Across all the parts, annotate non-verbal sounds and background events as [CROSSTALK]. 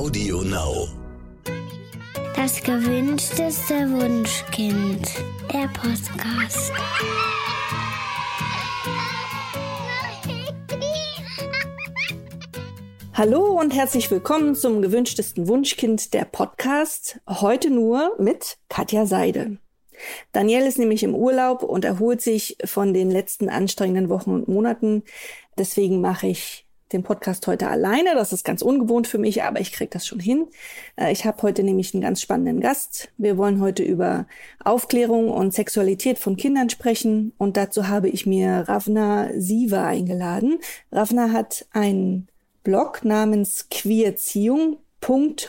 Audio Now. Das gewünschteste Wunschkind. Der Podcast. Hallo und herzlich willkommen zum gewünschtesten Wunschkind der Podcast. Heute nur mit Katja Seide. Daniel ist nämlich im Urlaub und erholt sich von den letzten anstrengenden Wochen und Monaten. Deswegen mache ich den Podcast heute alleine. Das ist ganz ungewohnt für mich, aber ich kriege das schon hin. Äh, ich habe heute nämlich einen ganz spannenden Gast. Wir wollen heute über Aufklärung und Sexualität von Kindern sprechen und dazu habe ich mir Ravna Siva eingeladen. Ravna hat einen Blog namens Queerziehung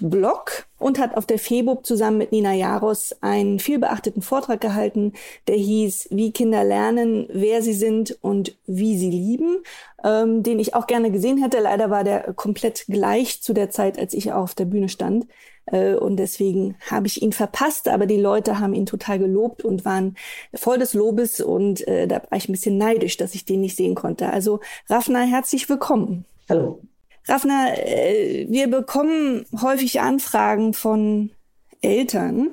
Blog und hat auf der FEBUB zusammen mit Nina Jaros einen vielbeachteten Vortrag gehalten, der hieß Wie Kinder lernen, wer sie sind und wie sie lieben, ähm, den ich auch gerne gesehen hätte. Leider war der komplett gleich zu der Zeit, als ich auf der Bühne stand. Äh, und deswegen habe ich ihn verpasst, aber die Leute haben ihn total gelobt und waren voll des Lobes und äh, da war ich ein bisschen neidisch, dass ich den nicht sehen konnte. Also Rafna, herzlich willkommen. Hallo. Raffner, äh, wir bekommen häufig Anfragen von Eltern,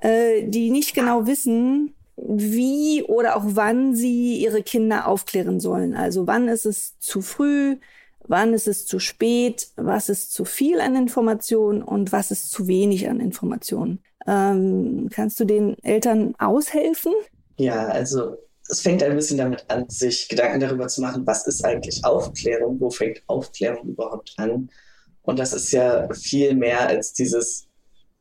äh, die nicht genau wissen, wie oder auch wann sie ihre Kinder aufklären sollen. Also wann ist es zu früh, wann ist es zu spät, was ist zu viel an Informationen und was ist zu wenig an Informationen. Ähm, kannst du den Eltern aushelfen? Ja, also es fängt ein bisschen damit an, sich Gedanken darüber zu machen, was ist eigentlich Aufklärung, wo fängt Aufklärung überhaupt an. Und das ist ja viel mehr als dieses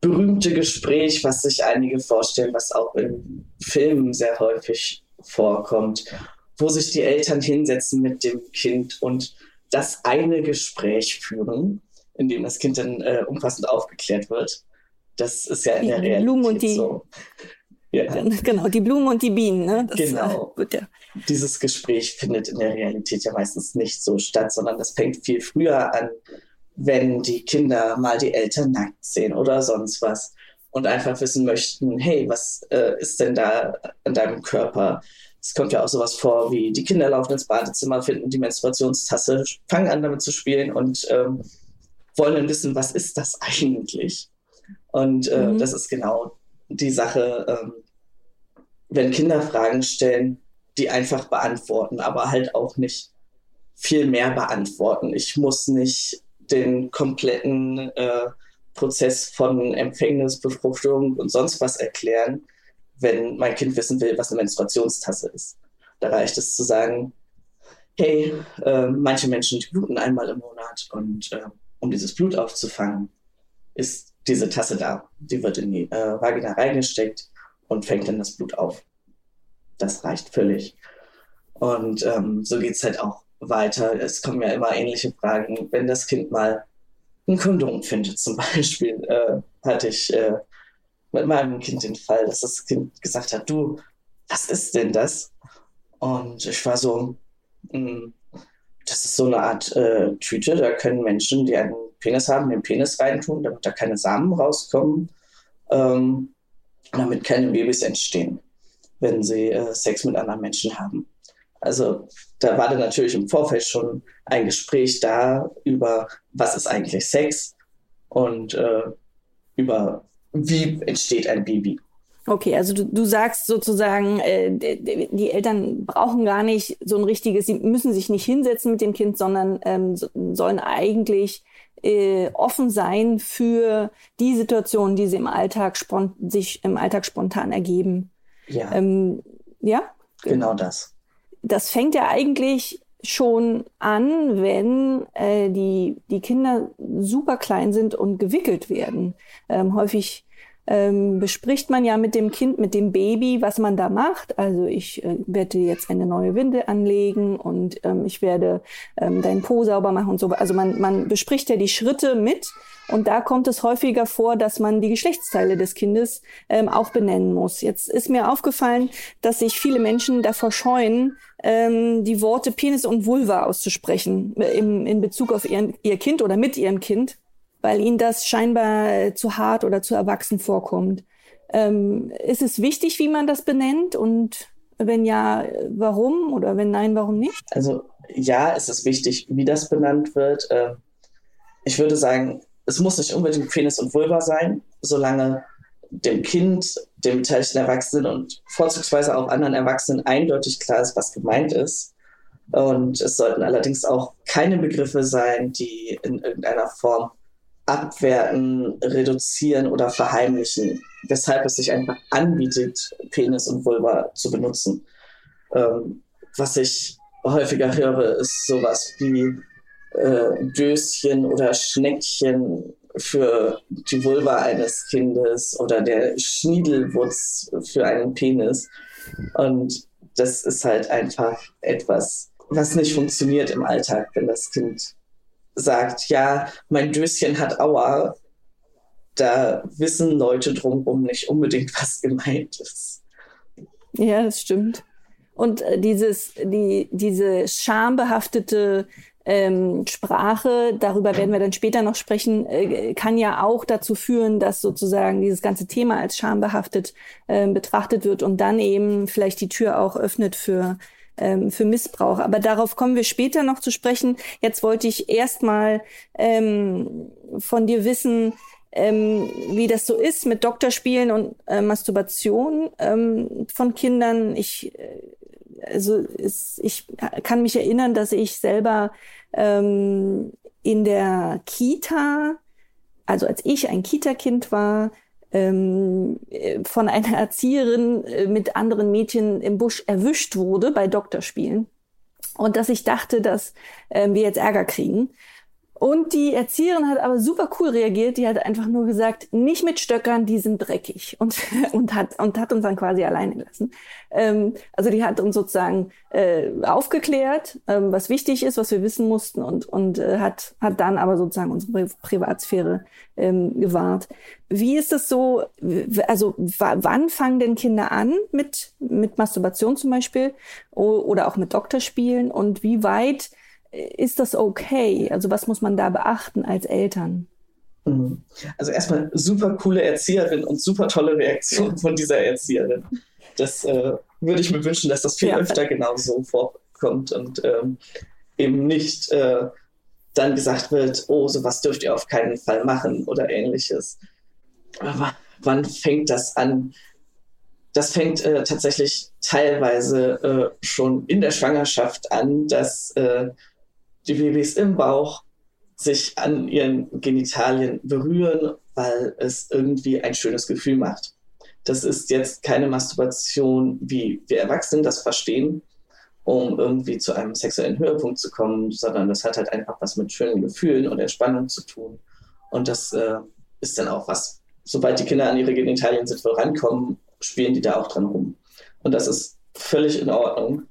berühmte Gespräch, was sich einige vorstellen, was auch in Filmen sehr häufig vorkommt, wo sich die Eltern hinsetzen mit dem Kind und das eine Gespräch führen, in dem das Kind dann äh, umfassend aufgeklärt wird. Das ist ja in der Realität so. Ja. Genau, die Blumen und die Bienen. Ne? Das, genau. [LAUGHS] Äh, ja. Dieses Gespräch findet in der Realität ja meistens nicht so statt, sondern das fängt viel früher an, wenn die Kinder mal die Eltern nackt sehen oder sonst was und einfach wissen möchten, hey, was äh, ist denn da an deinem Körper? Es kommt ja auch sowas vor, wie die Kinder laufen ins Badezimmer, finden die Menstruationstasse, fangen an damit zu spielen und ähm, wollen dann wissen, was ist das [LAUGHS] eigentlich? Und äh, mhm. das ist genau die Sache, ähm, wenn Kinder Fragen stellen, die einfach beantworten, aber halt auch nicht viel mehr beantworten. Ich muss nicht den kompletten äh, Prozess von Empfängnis, Befruchtung und sonst was erklären, wenn mein Kind wissen will, was eine Menstruationstasse ist. Da reicht es zu sagen, hey, äh, manche Menschen bluten einmal im Monat und äh, um dieses Blut aufzufangen, ist diese Tasse da. Die wird in die äh, Vagina reingesteckt und fängt dann das Blut auf. Das reicht völlig. Und ähm, so geht es halt auch weiter. Es kommen ja immer ähnliche Fragen. Wenn das Kind mal ein Kondom findet, zum [LAUGHS] Beispiel, äh, hatte ich äh, mit meinem Kind den Fall, dass das Kind gesagt hat, du, was ist denn das? Und ich war so, hm, das ist so eine Art äh, Tüte, da können Menschen, die einen Penis haben, den Penis reintun, damit da keine Samen rauskommen, ähm, damit keine Babys entstehen, wenn sie äh, Sex mit anderen Menschen haben. Also da war dann natürlich im Vorfeld schon ein Gespräch da über, was ist eigentlich Sex und äh, über, wie entsteht ein Baby. Okay, also du, du sagst sozusagen, äh, die Eltern brauchen gar nicht so ein richtiges, sie müssen sich nicht hinsetzen mit dem Kind, sondern ähm, sollen eigentlich äh, offen sein für die Situationen, die sie im Alltag sich im Alltag spontan ergeben. Ja. Ähm, ja? Genau das. Das fängt ja eigentlich schon an, wenn äh, die, die Kinder super klein sind und gewickelt werden. Ähm, häufig ähm, bespricht man ja mit dem Kind, mit dem Baby, was man da macht. Also ich äh, werde jetzt eine neue Winde anlegen und ähm, ich werde ähm, deinen Po sauber machen und so. Also man, man bespricht ja die Schritte mit. Und da kommt es häufiger vor, dass man die Geschlechtsteile des Kindes ähm, auch benennen muss. Jetzt ist mir aufgefallen, dass sich viele Menschen davor scheuen, ähm, die Worte Penis und Vulva auszusprechen äh, im, in Bezug auf ihren, ihr Kind oder mit ihrem Kind weil ihnen das scheinbar äh, zu hart oder zu erwachsen vorkommt. Ähm, ist es wichtig, wie man das benennt? Und wenn ja, warum? Oder wenn nein, warum nicht? Also ja, es ist wichtig, wie das benannt wird. Äh, ich würde sagen, es muss nicht unbedingt Penis und Vulva sein, solange dem Kind, dem beteiligten Erwachsenen und vorzugsweise auch anderen Erwachsenen eindeutig klar ist, was gemeint ist. Und es sollten allerdings auch keine Begriffe sein, die in irgendeiner Form abwerten, reduzieren oder verheimlichen, weshalb es sich einfach anbietet, Penis und Vulva zu benutzen. Ähm, was ich häufiger höre, ist sowas wie äh, Döschen oder Schneckchen für die Vulva eines Kindes oder der Schniedelwurz für einen Penis. Und das ist halt einfach etwas, was nicht funktioniert im Alltag, wenn das Kind sagt, ja, mein Döschen hat Aua. Da wissen Leute drumherum nicht unbedingt, [LAUGHS] was gemeint ist. Ja, das stimmt. Und äh, dieses, die, diese schambehaftete ähm, Sprache, darüber werden wir dann später noch sprechen, äh, kann ja auch dazu führen, dass sozusagen dieses ganze Thema als schambehaftet äh, betrachtet wird und dann eben vielleicht die Tür auch öffnet für ähm, für Missbrauch. Aber darauf kommen wir später noch zu sprechen. Jetzt wollte ich erstmal ähm, von dir wissen, ähm, wie das so ist mit Doktorspielen und äh, Masturbation ähm, von Kindern. Ich äh, also es, ich kann mich erinnern, dass ich selber ähm, in der Kita, also als ich ein Kita-Kind war, ähm, von einer Erzieherin äh, mit anderen Mädchen im Busch erwischt wurde bei Doktorspielen. Und dass ich dachte, dass äh, wir jetzt Ärger kriegen. Und die Erzieherin hat aber super cool reagiert. Die hat einfach nur gesagt, nicht mit Stöckern, die sind dreckig. Und, [LAUGHS] und, hat, und hat uns dann quasi alleine gelassen. Ähm, also die hat uns sozusagen äh, aufgeklärt, ähm, was wichtig ist, was wir wissen mussten und, und äh, hat, hat dann aber sozusagen unsere Privatsphäre ähm, gewahrt. Wie ist es so, also wann fangen denn Kinder an mit, mit Masturbation zum Beispiel oder auch mit Doktorspielen und wie weit ist das okay? Also was muss man da beachten als Eltern? Mhm. Also erstmal super coole Erzieherin und super tolle Reaktion von dieser Erzieherin. Das äh, würde ich mir wünschen, dass das viel ja. öfter genauso vorkommt und ähm, eben nicht äh, dann gesagt wird, oh, sowas dürft ihr auf keinen Fall machen oder ähnliches. Aber wann fängt das an? Das fängt äh, tatsächlich teilweise äh, schon in der Schwangerschaft an, dass äh, die Babys im Bauch sich an ihren Genitalien berühren, weil es irgendwie ein schönes Gefühl macht. Das ist jetzt keine Masturbation, wie wir Erwachsenen das verstehen, um irgendwie zu einem sexuellen Höhepunkt zu kommen, sondern das hat halt einfach was mit schönen Gefühlen und Entspannung zu tun. Und das äh, ist dann auch was, sobald die Kinder an ihre Genitalien sind, rankommen, spielen die da auch dran rum. Und das ist völlig in Ordnung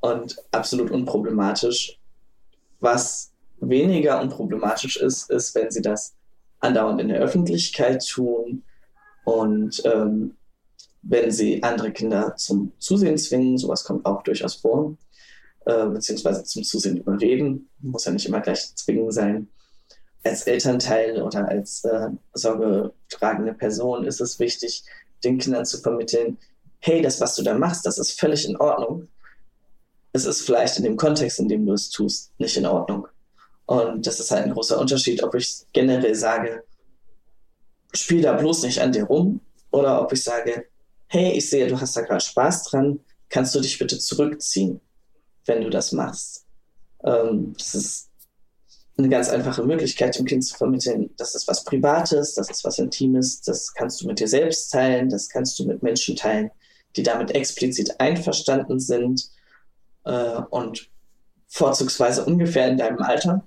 und absolut unproblematisch. Was weniger unproblematisch ist, ist, wenn sie das andauernd in der Öffentlichkeit tun und ähm, wenn sie andere Kinder zum Zusehen zwingen, sowas kommt auch durchaus vor, äh, beziehungsweise zum Zusehen überreden, muss ja nicht immer gleich zwingen sein. Als Elternteil oder als äh, sorgetragende Person ist es wichtig, den Kindern zu vermitteln, hey, das, was du da machst, das ist völlig in Ordnung es ist vielleicht in dem Kontext, in dem du es tust, nicht in Ordnung. Und das ist halt ein großer Unterschied, ob ich generell sage, spiel da bloß nicht an dir rum, oder ob ich sage, hey, ich sehe, du hast da gerade Spaß dran, kannst du dich bitte zurückziehen, wenn du das machst. Ähm, das ist eine ganz einfache Möglichkeit, dem Kind zu vermitteln, das ist was Privates, das ist was Intimes, das kannst du mit dir selbst teilen, das kannst du mit Menschen teilen, die damit explizit einverstanden sind äh, und vorzugsweise ungefähr in deinem Alter,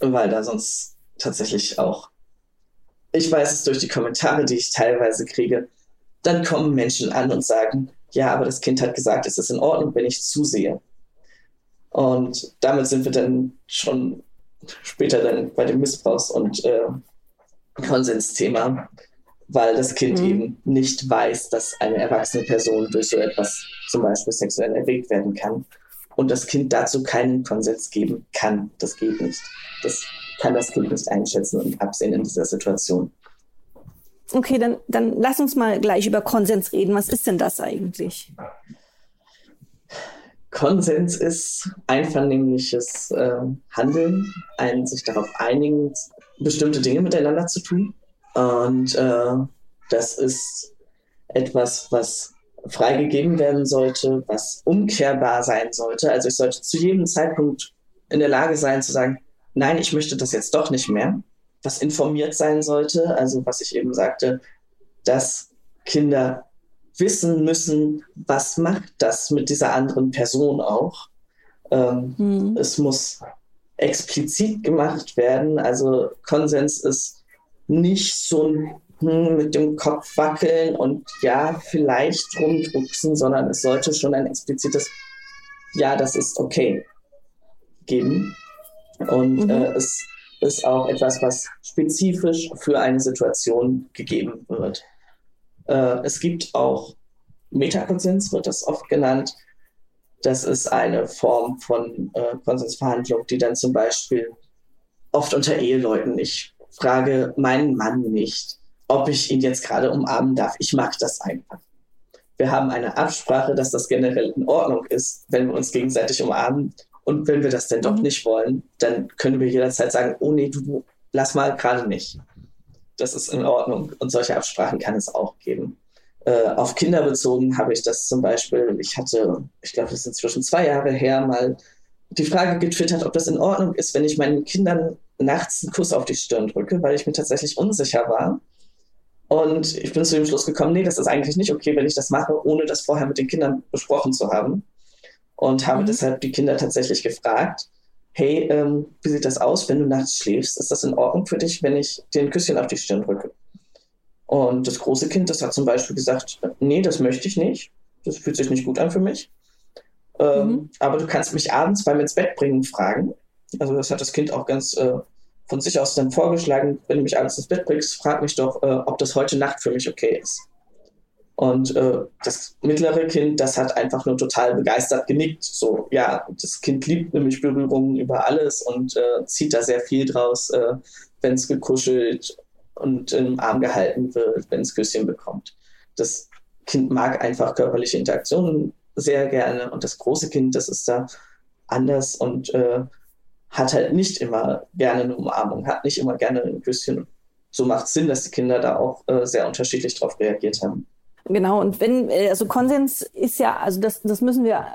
weil da sonst tatsächlich auch, ich weiß es durch die Kommentare, die ich teilweise kriege, dann kommen Menschen an und sagen, ja, aber das Kind hat gesagt, es ist in Ordnung, wenn ich zusehe. Und damit sind wir dann schon später dann bei dem Missbrauchs- und äh, Konsensthema, weil das Kind mhm. eben nicht weiß, dass eine erwachsene Person durch so etwas zum Beispiel sexuell erregt werden kann und das Kind dazu keinen Konsens geben kann. Das geht nicht. Das kann das Kind nicht einschätzen und absehen in dieser Situation. Okay, dann, dann lass uns mal gleich über Konsens reden. Was ist denn das eigentlich? Konsens ist einvernehmliches äh, Handeln, ein sich darauf einigen, bestimmte Dinge miteinander zu tun. Und äh, das ist etwas, was freigegeben werden sollte, was umkehrbar sein sollte. Also ich sollte zu jedem Zeitpunkt in der Lage sein zu sagen, nein, ich möchte das jetzt doch nicht mehr. Was informiert sein sollte, also was ich eben sagte, dass Kinder wissen müssen, was macht das mit dieser anderen Person auch. Ähm, mhm. Es muss explizit gemacht werden. Also Konsens ist nicht so hm, mit dem Kopf wackeln und ja, vielleicht rumdrucksen, sondern es sollte schon ein explizites Ja, das ist okay geben. Und mhm. äh, es ist auch etwas, was spezifisch für eine Situation gegeben wird. Äh, es gibt auch Metakonsens, wird das oft genannt. Das ist eine Form von äh, Konsensverhandlung, die dann zum Beispiel oft unter Eheleuten, ich frage meinen Mann nicht, ob ich ihn jetzt gerade umarmen darf. Ich mag das einfach. Wir haben eine Absprache, dass das generell in Ordnung ist, wenn wir uns gegenseitig umarmen. Und wenn wir das denn doch mhm. nicht wollen, dann können wir jederzeit sagen, oh nee, du lass mal gerade nicht. Das ist in Ordnung. Und solche Absprachen kann es auch geben. Äh, auf Kinder bezogen habe ich das zum Beispiel, ich hatte, ich glaube, das ist inzwischen zwei Jahre her, mal die Frage getwittert, ob das in Ordnung ist, wenn ich meinen Kindern nachts einen Kuss auf die Stirn drücke, weil ich mir tatsächlich unsicher war. Und ich bin zu dem Schluss gekommen, nee, das ist eigentlich nicht okay, wenn ich das mache, ohne das vorher mit den Kindern besprochen zu haben. Und habe mhm. deshalb die Kinder tatsächlich gefragt, hey, ähm, wie sieht das aus, wenn du nachts schläfst? Ist das in Ordnung für dich, wenn ich dir ein Küsschen auf die Stirn drücke? Und das große Kind, das hat zum Beispiel gesagt, nee, das möchte ich nicht. Das fühlt sich nicht gut an für mich. Ähm, mhm. Aber du kannst mich abends beim ins Bett bringen fragen. Also das hat das Kind auch ganz äh, von sich aus dann vorgeschlagen, wenn du mich abends ins Bett bringst, frag mich doch, äh, ob das heute Nacht für mich okay ist. Und äh, das mittlere Kind, das hat einfach nur total begeistert genickt. So, ja, das Kind liebt nämlich Berührungen über alles und äh, zieht da sehr viel draus, äh, wenn es gekuschelt und im Arm gehalten wird, wenn es Küsschen bekommt. Das Kind mag einfach körperliche Interaktionen sehr gerne und das große Kind, das ist da anders und äh, hat halt nicht immer gerne eine Umarmung, hat nicht immer gerne ein Küsschen. So macht es Sinn, dass die Kinder da auch äh, sehr unterschiedlich darauf reagiert haben. Genau, und wenn, äh, also Konsens ist ja, also das, das müssen wir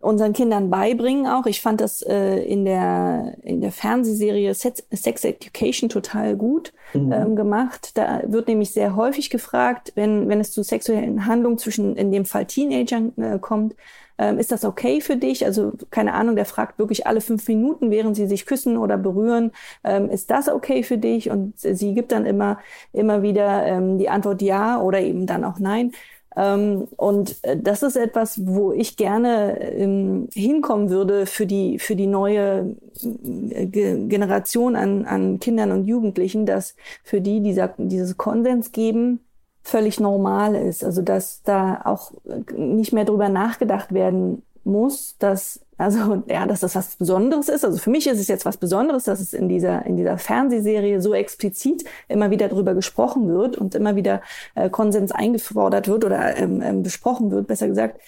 unseren Kindern beibringen auch. Ich fand das äh, in der in der Fernsehserie Sex, Sex Education total gut mhm. ähm, gemacht. Da wird nämlich sehr häufig gefragt, wenn wenn es zu sexuellen Handlungen zwischen in dem Fall Teenagern äh, kommt, ähm, ist das okay für dich? Also keine Ahnung, der fragt wirklich alle fünf Minuten, während sie sich küssen oder berühren, ähm, ist das okay für dich? Und sie gibt dann immer immer wieder ähm, die Antwort ja oder eben dann auch nein. Ähm, und äh, das ist etwas, wo ich gerne ähm, hinkommen würde für die, für die neue äh, Generation an, an Kindern und Jugendlichen, dass für die dieser, dieses Konsens geben völlig normal ist. Also dass da auch nicht mehr drüber nachgedacht werden muss, dass also [LAUGHS] ja, dass das was Besonderes ist. Also für mich ist es jetzt was Besonderes, dass es in dieser in dieser Fernsehserie so explizit immer wieder darüber gesprochen wird und immer wieder äh, Konsens eingefordert wird oder ähm, ähm, besprochen wird, besser gesagt.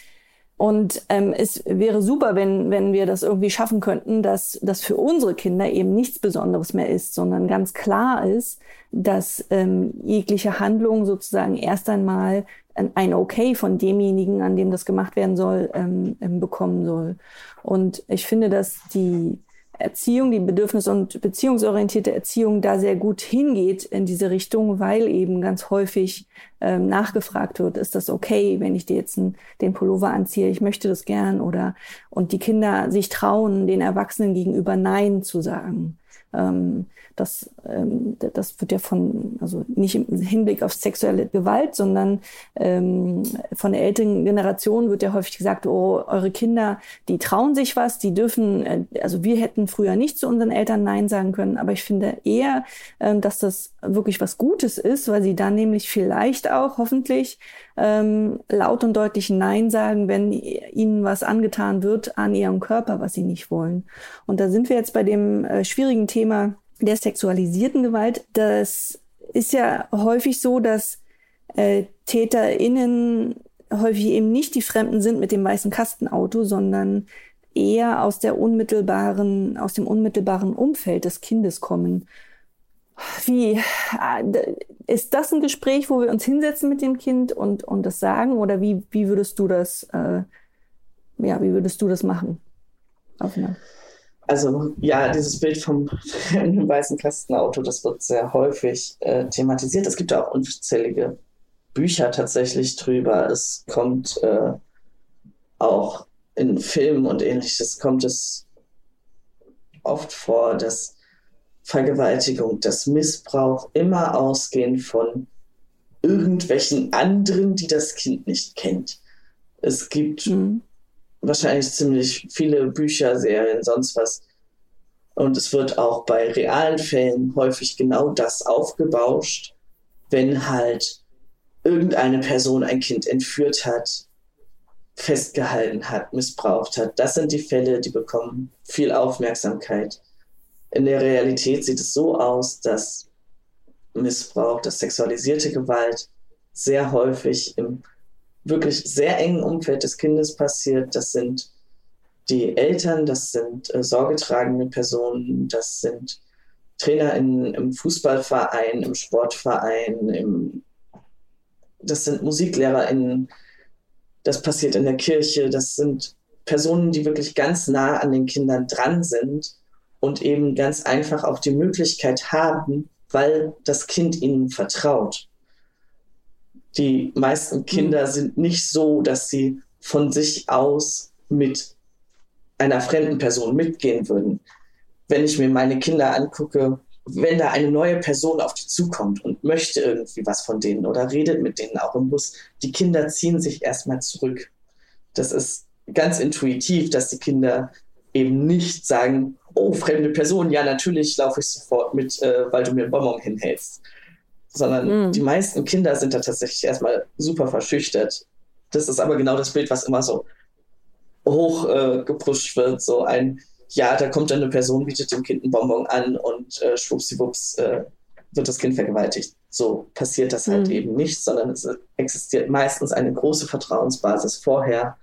Und ähm, es wäre super, wenn, wenn wir das irgendwie schaffen könnten, dass das für unsere Kinder eben nichts Besonderes mehr ist, sondern ganz klar ist, dass ähm, jegliche Handlung sozusagen erst einmal ein Okay von demjenigen, an dem das gemacht werden soll, ähm, ähm, bekommen soll. Und ich finde, dass die Erziehung, die bedürfnis- und beziehungsorientierte Erziehung da sehr gut hingeht in diese Richtung, weil eben ganz häufig ähm, nachgefragt wird, ist das okay, wenn ich dir jetzt einen, den Pullover anziehe, ich möchte das gern oder und die Kinder sich trauen, den Erwachsenen gegenüber Nein zu sagen. Ähm, das, ähm, das wird ja von, also nicht im Hinblick auf sexuelle Gewalt, sondern ähm, von der älteren Generation wird ja häufig gesagt, oh, eure Kinder, die trauen sich was, die dürfen, äh, also wir hätten früher nicht zu unseren Eltern Nein sagen können, aber ich finde eher, ähm, dass das wirklich was Gutes ist, weil sie dann nämlich vielleicht auch hoffentlich ähm, laut und deutlich Nein sagen, wenn ihnen was angetan wird an ihrem Körper, was sie nicht wollen. Und da sind wir jetzt bei dem äh, schwierigen Thema der sexualisierten Gewalt, das ist ja häufig so, dass äh, TäterInnen häufig eben nicht die Fremden sind mit dem weißen Kastenauto, sondern eher aus der unmittelbaren, aus dem unmittelbaren Umfeld des Kindes kommen. wie äh, ist das ein Gespräch, wo wir uns hinsetzen mit dem Kind und, und das sagen? Oder wie, wie würdest du das, äh, ja, wie würdest du das machen? Aufnehmen. Also ja, dieses Bild vom [LAUGHS] weißen Kastenauto, das wird sehr häufig äh, thematisiert. Es gibt auch unzählige Bücher tatsächlich drüber. Es kommt äh, auch in Filmen und ähnliches kommt es oft vor, dass Vergewaltigung, dass Missbrauch immer ausgehen von irgendwelchen anderen, die das Kind nicht kennt. Es gibt mhm. Wahrscheinlich ziemlich viele Bücher, Serien, sonst was. Und es wird auch bei realen Fällen häufig genau das aufgebauscht, wenn halt irgendeine Person ein Kind entführt hat, festgehalten hat, missbraucht hat. Das sind die Fälle, die bekommen viel Aufmerksamkeit. In der Realität sieht es so aus, dass Missbrauch, dass sexualisierte Gewalt sehr häufig im wirklich sehr engen Umfeld des Kindes passiert. Das sind die Eltern, das sind äh, sorgetragende Personen, das sind Trainer in, im Fußballverein, im Sportverein, im, das sind MusiklehrerInnen, das passiert in der Kirche, das sind Personen, die wirklich ganz nah an den Kindern dran sind und eben ganz einfach auch die Möglichkeit haben, weil das Kind ihnen vertraut. Die meisten Kinder mhm. sind nicht so, dass sie von sich aus mit einer fremden Person mitgehen würden. Wenn ich mir meine Kinder angucke, wenn da eine neue Person auf die zukommt und möchte irgendwie was von denen oder redet mit denen auch im Bus, die Kinder ziehen sich erstmal zurück. Das ist ganz intuitiv, dass die Kinder eben nicht sagen, oh, fremde Person, ja, natürlich laufe ich sofort mit, äh, weil du mir einen Bonbon hinhältst. Sondern mhm. die meisten Kinder sind da tatsächlich erstmal super verschüchtert. Das ist aber genau das Bild, was immer so hoch äh, gepusht wird. So ein, ja, da kommt dann eine Person, bietet dem Kind einen Bonbon an und äh, schwuppsiwupps äh, wird das Kind vergewaltigt. So passiert das halt mhm. eben nicht, sondern es existiert meistens eine große Vertrauensbasis vorher,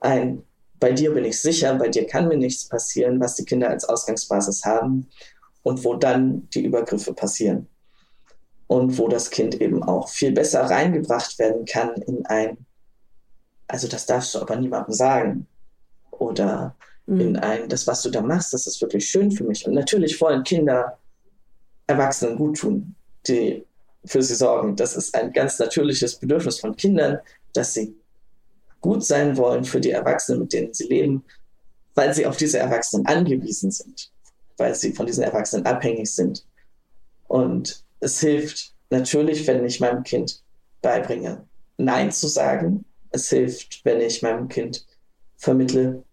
ein bei dir bin ich sicher, bei dir kann mir nichts passieren, was die Kinder als Ausgangsbasis haben und wo dann die Übergriffe passieren. Und wo das Kind eben auch viel besser reingebracht werden kann in ein, also das darfst du aber niemandem sagen. Oder mhm. in ein, das, was du da machst, das ist wirklich schön für mich. Und natürlich wollen Kinder Erwachsenen gut tun, die für sie sorgen. Das ist ein ganz natürliches Bedürfnis von Kindern, dass sie gut sein wollen für die Erwachsenen, mit denen sie leben, weil sie auf diese Erwachsenen angewiesen sind, weil sie von diesen Erwachsenen abhängig sind. Und es hilft natürlich, wenn ich meinem Kind beibringe, Nein zu sagen. Es hilft, wenn ich meinem Kind vermittle,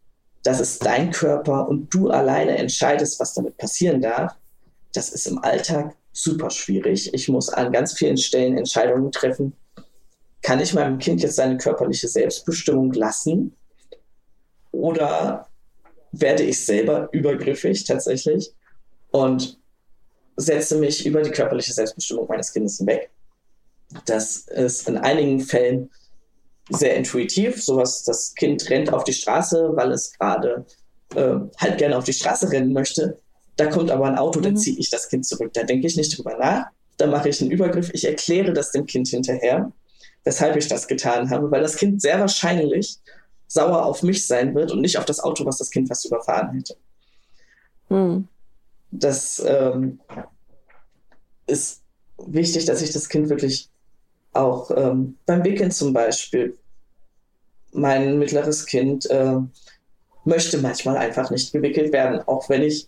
das ist dein Körper und du alleine entscheidest, was damit passieren darf. Das ist im Alltag super schwierig. Ich muss an ganz vielen Stellen Entscheidungen treffen, kann ich meinem Kind jetzt seine körperliche Selbstbestimmung lassen? Oder werde ich selber übergriffig tatsächlich und setze mich über die körperliche Selbstbestimmung meines Kindes hinweg? Das ist in einigen Fällen sehr intuitiv. Sowas, das Kind rennt auf die Straße, weil es gerade äh, halt gerne auf die Straße rennen möchte. Da kommt aber ein Auto, mhm. da ziehe ich das Kind zurück. Da denke ich nicht drüber nach. Da mache ich einen Übergriff. Ich erkläre das dem Kind hinterher weshalb ich das getan habe, weil das Kind sehr wahrscheinlich sauer auf mich sein wird und nicht auf das Auto, was das Kind fast überfahren hätte. Hm. Das ähm, ist wichtig, dass ich das Kind wirklich auch ähm, beim Wickeln zum Beispiel, mein mittleres Kind äh, möchte manchmal einfach nicht gewickelt werden, auch wenn ich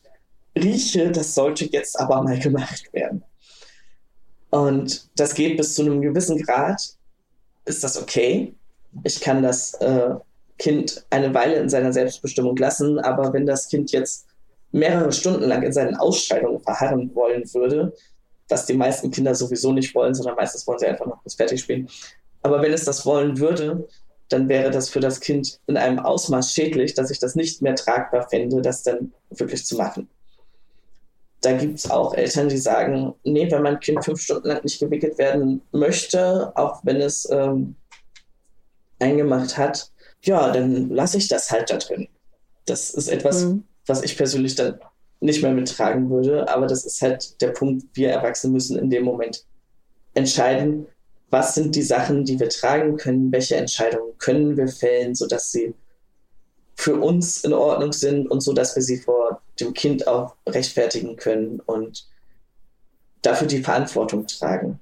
rieche, das sollte jetzt aber mal gemacht werden. Und das geht bis zu einem gewissen Grad, ist das okay. Ich kann das äh, Kind eine Weile in seiner Selbstbestimmung lassen, aber wenn das Kind jetzt mehrere Stunden lang in seinen Ausscheidungen verharren wollen würde, was die meisten Kinder sowieso nicht wollen, sondern meistens wollen sie einfach noch kurz fertig spielen. Aber wenn es das wollen würde, dann wäre das für das Kind in einem Ausmaß schädlich, dass ich das nicht mehr tragbar fände, das dann wirklich zu machen da gibt es auch Eltern, die sagen, nee, wenn mein Kind fünf Stunden lang nicht gewickelt werden möchte, auch wenn es ähm, eingemacht hat, ja, dann lasse ich das halt da drin. Das ist etwas, mhm. Was ich persönlich dann nicht mehr mittragen würde. Aber das ist halt der Punkt, wir Erwachsene müssen in dem Moment entscheiden, was sind die Sachen, die wir tragen können, welche Entscheidungen können wir fällen, sodass sie für uns in Ordnung sind und so, dass wir sie vor dem Kind auch rechtfertigen können und dafür die Verantwortung tragen.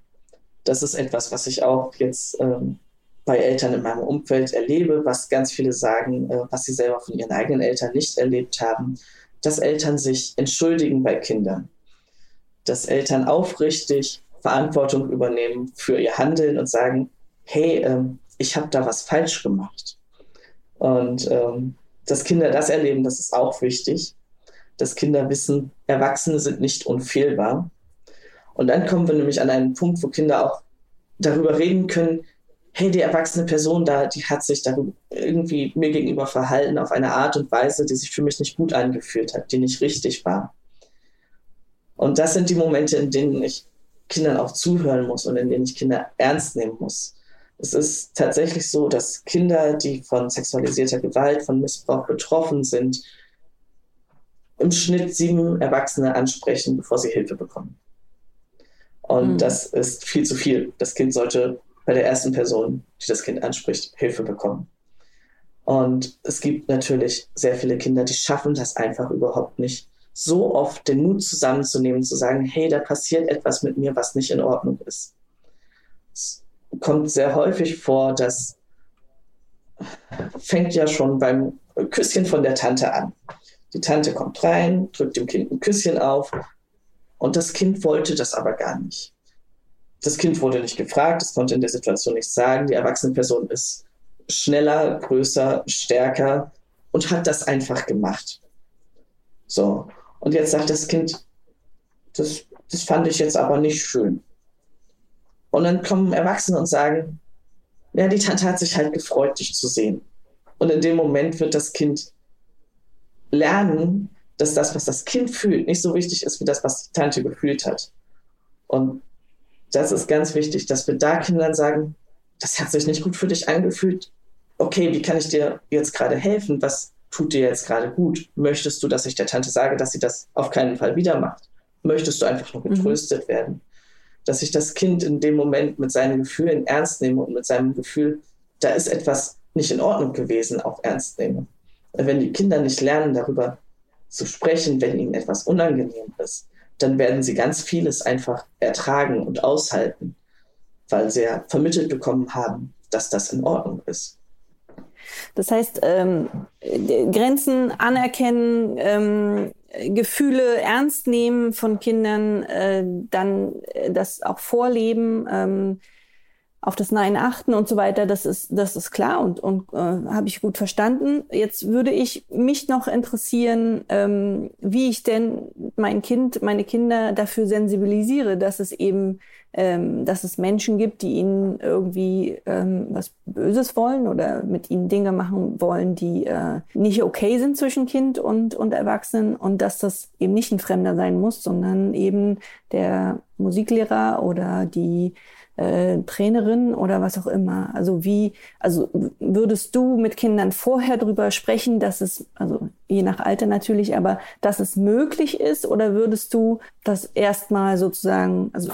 Das ist etwas, was ich auch jetzt ähm, bei Eltern in meinem Umfeld erlebe, was ganz viele sagen, äh, was sie selber von ihren eigenen Eltern nicht erlebt haben, dass Eltern sich entschuldigen bei Kindern, dass Eltern aufrichtig Verantwortung übernehmen für ihr Handeln und sagen, hey, ähm, ich habe da was falsch gemacht. Und ähm, dass Kinder das erleben, das ist auch wichtig, dass Kinder wissen, Erwachsene sind nicht unfehlbar. Und dann kommen wir nämlich an einen Punkt, wo Kinder auch darüber reden können, hey, die erwachsene Person da, die hat sich darüber irgendwie mir gegenüber verhalten auf eine Art und Weise, die sich für mich nicht gut angefühlt hat, die nicht richtig war. Und das sind die Momente, in denen ich Kindern auch zuhören muss und in denen ich Kinder ernst nehmen muss. Es ist tatsächlich so, dass Kinder, die von sexualisierter Gewalt, von Missbrauch betroffen sind, im Schnitt sieben Erwachsene ansprechen, bevor sie Hilfe bekommen. Und mhm. das ist viel zu viel. Das Kind sollte bei der ersten Person, die das Kind anspricht, Hilfe bekommen. Und es gibt natürlich sehr viele Kinder, die schaffen das einfach überhaupt nicht, so oft den Mut zusammenzunehmen, zu sagen, hey, da passiert etwas mit mir, was nicht in Ordnung ist. Es kommt sehr häufig vor, dass fängt ja schon beim Küsschen von der Tante an. Die Tante kommt rein, drückt dem Kind ein Küsschen auf und das Kind wollte das aber gar nicht. Das Kind wurde nicht gefragt, es konnte in der Situation nichts sagen. Die erwachsene Person ist schneller, größer, stärker und hat das einfach gemacht. So. Und jetzt sagt das Kind, das, das fand ich jetzt aber nicht schön. Und dann kommen Erwachsene und sagen, ja, die Tante hat sich halt gefreut, dich zu sehen. Und in dem Moment wird das Kind lernen, dass das, was das Kind fühlt, nicht so wichtig ist wie das, was die Tante gefühlt hat. Und das ist ganz wichtig, dass wir da Kindern sagen, das hat sich nicht gut für dich angefühlt. Okay, wie kann ich dir jetzt gerade helfen? Was tut dir jetzt gerade gut? Möchtest du, dass ich der Tante sage, dass sie das auf keinen Fall wieder macht? Möchtest du einfach nur mhm. getröstet mhm. werden? Dass ich das Kind in dem Moment mit seinen Gefühlen ernst nehme und mit seinem Gefühl, da ist etwas nicht in Ordnung gewesen, auch ernst nehme. Wenn die Kinder nicht lernen, darüber zu sprechen, wenn ihnen etwas unangenehm ist, dann werden sie ganz vieles einfach ertragen und aushalten, weil sie ja vermittelt bekommen haben, dass das in Ordnung ist. Das heißt, ähm, Grenzen anerkennen, ähm, Gefühle ernst nehmen von Kindern, äh, dann äh, das auch vorleben, ähm, auf das Nein achten und so weiter, das ist, das ist klar und, und äh, habe ich gut verstanden. Jetzt würde ich mich noch interessieren, ähm, wie ich denn mein Kind, meine Kinder dafür sensibilisiere, dass es eben, ähm, dass es Menschen gibt, die ihnen irgendwie ähm, was Böses wollen oder mit ihnen Dinge machen wollen, die äh, nicht okay sind zwischen Kind und, und Erwachsenen und dass das eben nicht ein Fremder sein muss, sondern eben der Musiklehrer oder die äh, Trainerin oder was auch immer. Also wie, also würdest du mit Kindern vorher drüber sprechen, dass es, also je nach Alter natürlich, aber dass es möglich ist oder würdest du das erstmal sozusagen, also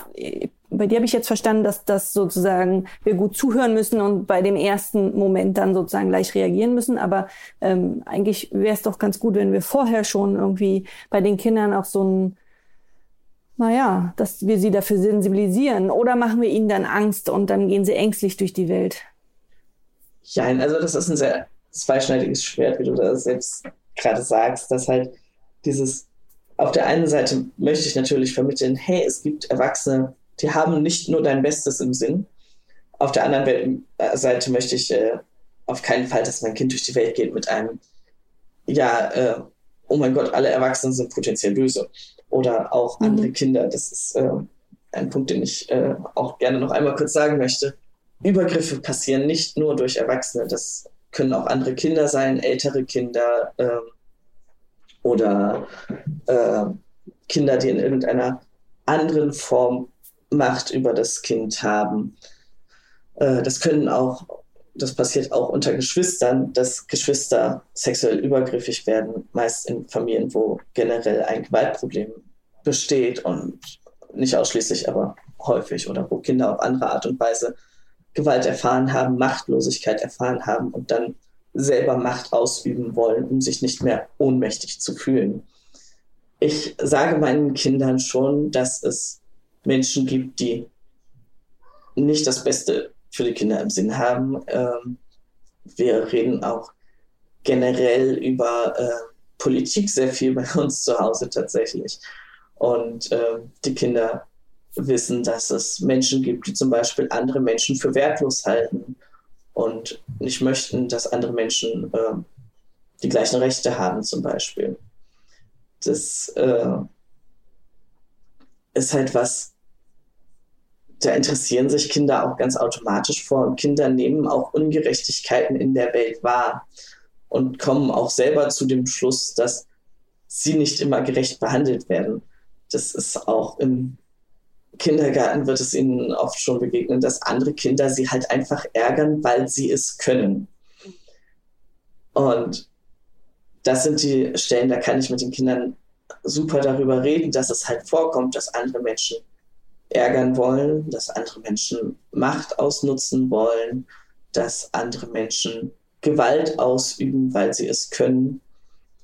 bei dir habe ich jetzt verstanden, dass das sozusagen wir gut zuhören müssen und bei dem ersten Moment dann sozusagen gleich reagieren müssen. Aber ähm, eigentlich wäre es doch ganz gut, wenn wir vorher schon irgendwie bei den Kindern auch so ein naja, dass wir sie dafür sensibilisieren? Oder machen wir ihnen dann Angst und dann gehen sie ängstlich durch die Welt? Ja, also das ist ein sehr zweischneidiges Schwert, wie du das selbst gerade sagst, dass halt dieses, auf der einen Seite möchte ich natürlich vermitteln, hey, es gibt Erwachsene, die haben nicht nur dein Bestes im Sinn. Auf der anderen Seite möchte ich äh, auf keinen Fall, dass mein Kind durch die Welt geht mit einem, ja, äh, oh mein Gott, alle Erwachsenen sind potenziell böse oder auch mhm. andere Kinder. Das ist äh, ein Punkt, den ich äh, auch gerne noch einmal kurz sagen möchte. Übergriffe passieren nicht nur durch Erwachsene, das können auch andere Kinder sein, ältere Kinder äh, oder Kinder, die in irgendeiner anderen Form Macht über das Kind haben. Äh, das können auch das passiert auch unter Geschwistern, dass Geschwister sexuell übergriffig werden, meist in Familien, wo generell ein Gewaltproblem besteht und nicht ausschließlich, aber häufig oder wo Kinder auf andere Art und Weise Gewalt erfahren haben, Machtlosigkeit erfahren haben und dann selber Macht ausüben wollen, um sich nicht mehr ohnmächtig zu fühlen. Ich sage meinen Kindern schon, dass es Menschen gibt, die nicht das Beste für die Kinder im Sinn haben. Ähm, wir reden auch generell über äh, Politik sehr viel bei uns zu Hause tatsächlich. Und äh, die Kinder wissen, dass es Menschen gibt, die zum Beispiel andere Menschen für wertlos halten und nicht möchten, dass andere Menschen äh, die gleichen Rechte haben zum Beispiel. Das äh, ist halt was, da interessieren sich Kinder auch ganz automatisch vor und Kinder nehmen auch Ungerechtigkeiten in der Welt wahr und kommen auch selber zu dem Schluss, dass sie nicht immer gerecht behandelt werden. Das ist auch im Kindergarten wird es ihnen oft schon begegnen, dass andere Kinder sie halt einfach ärgern, weil sie es können. Und das sind die Stellen, da kann ich mit den Kindern super darüber reden, dass es halt vorkommt, dass andere Menschen ärgern wollen, dass andere Menschen Macht ausnutzen wollen, dass andere Menschen Gewalt ausüben, weil sie es können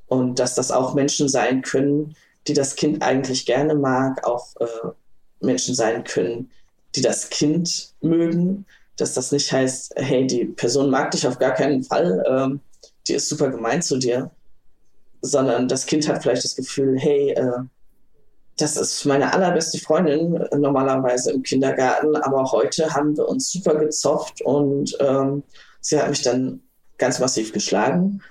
und dass das auch Menschen sein können, die das Kind eigentlich gerne mag, auch äh, Menschen sein können, die das Kind mögen, dass das nicht heißt, hey, die Person mag dich auf gar keinen Fall, ähm, die ist super gemein zu dir, sondern das Kind hat vielleicht das Gefühl, hey, äh, das ist meine allerbeste Freundin äh, normalerweise im Kindergarten, aber heute haben wir uns super gezofft und ähm, sie hat mich dann ganz massiv geschlagen.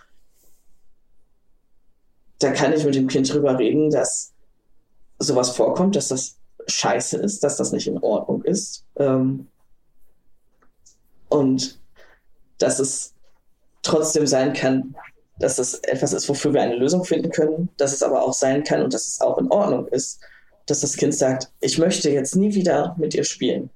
Da kann ich mit dem Kind drüber reden, dass sowas vorkommt, dass das scheiße ist, dass das nicht in Ordnung ist. Ähm, und dass es trotzdem sein kann, dass das etwas ist, wofür wir eine Lösung finden können, dass es aber auch sein kann und dass es auch in Ordnung ist, dass das Kind sagt, ich möchte jetzt nie wieder mit ihr spielen.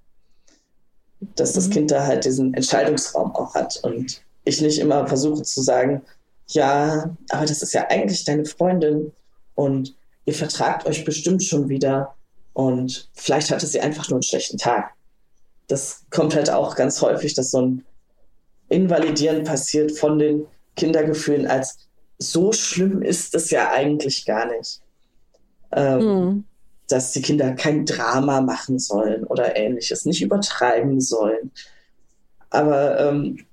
Dass das mhm. Kind da halt diesen Entscheidungsraum auch hat und ich nicht immer versuche zu sagen, ja, aber das ist ja eigentlich deine Freundin und ihr vertragt euch bestimmt schon wieder und vielleicht hatte sie einfach nur einen schlechten Tag. Das kommt halt auch ganz häufig, dass so ein Invalidieren passiert von den Kindergefühlen als so schlimm ist es ja eigentlich gar nicht. Ähm, mhm. Dass die Kinder kein Drama machen sollen oder ähnliches, nicht übertreiben sollen. Aber ähm,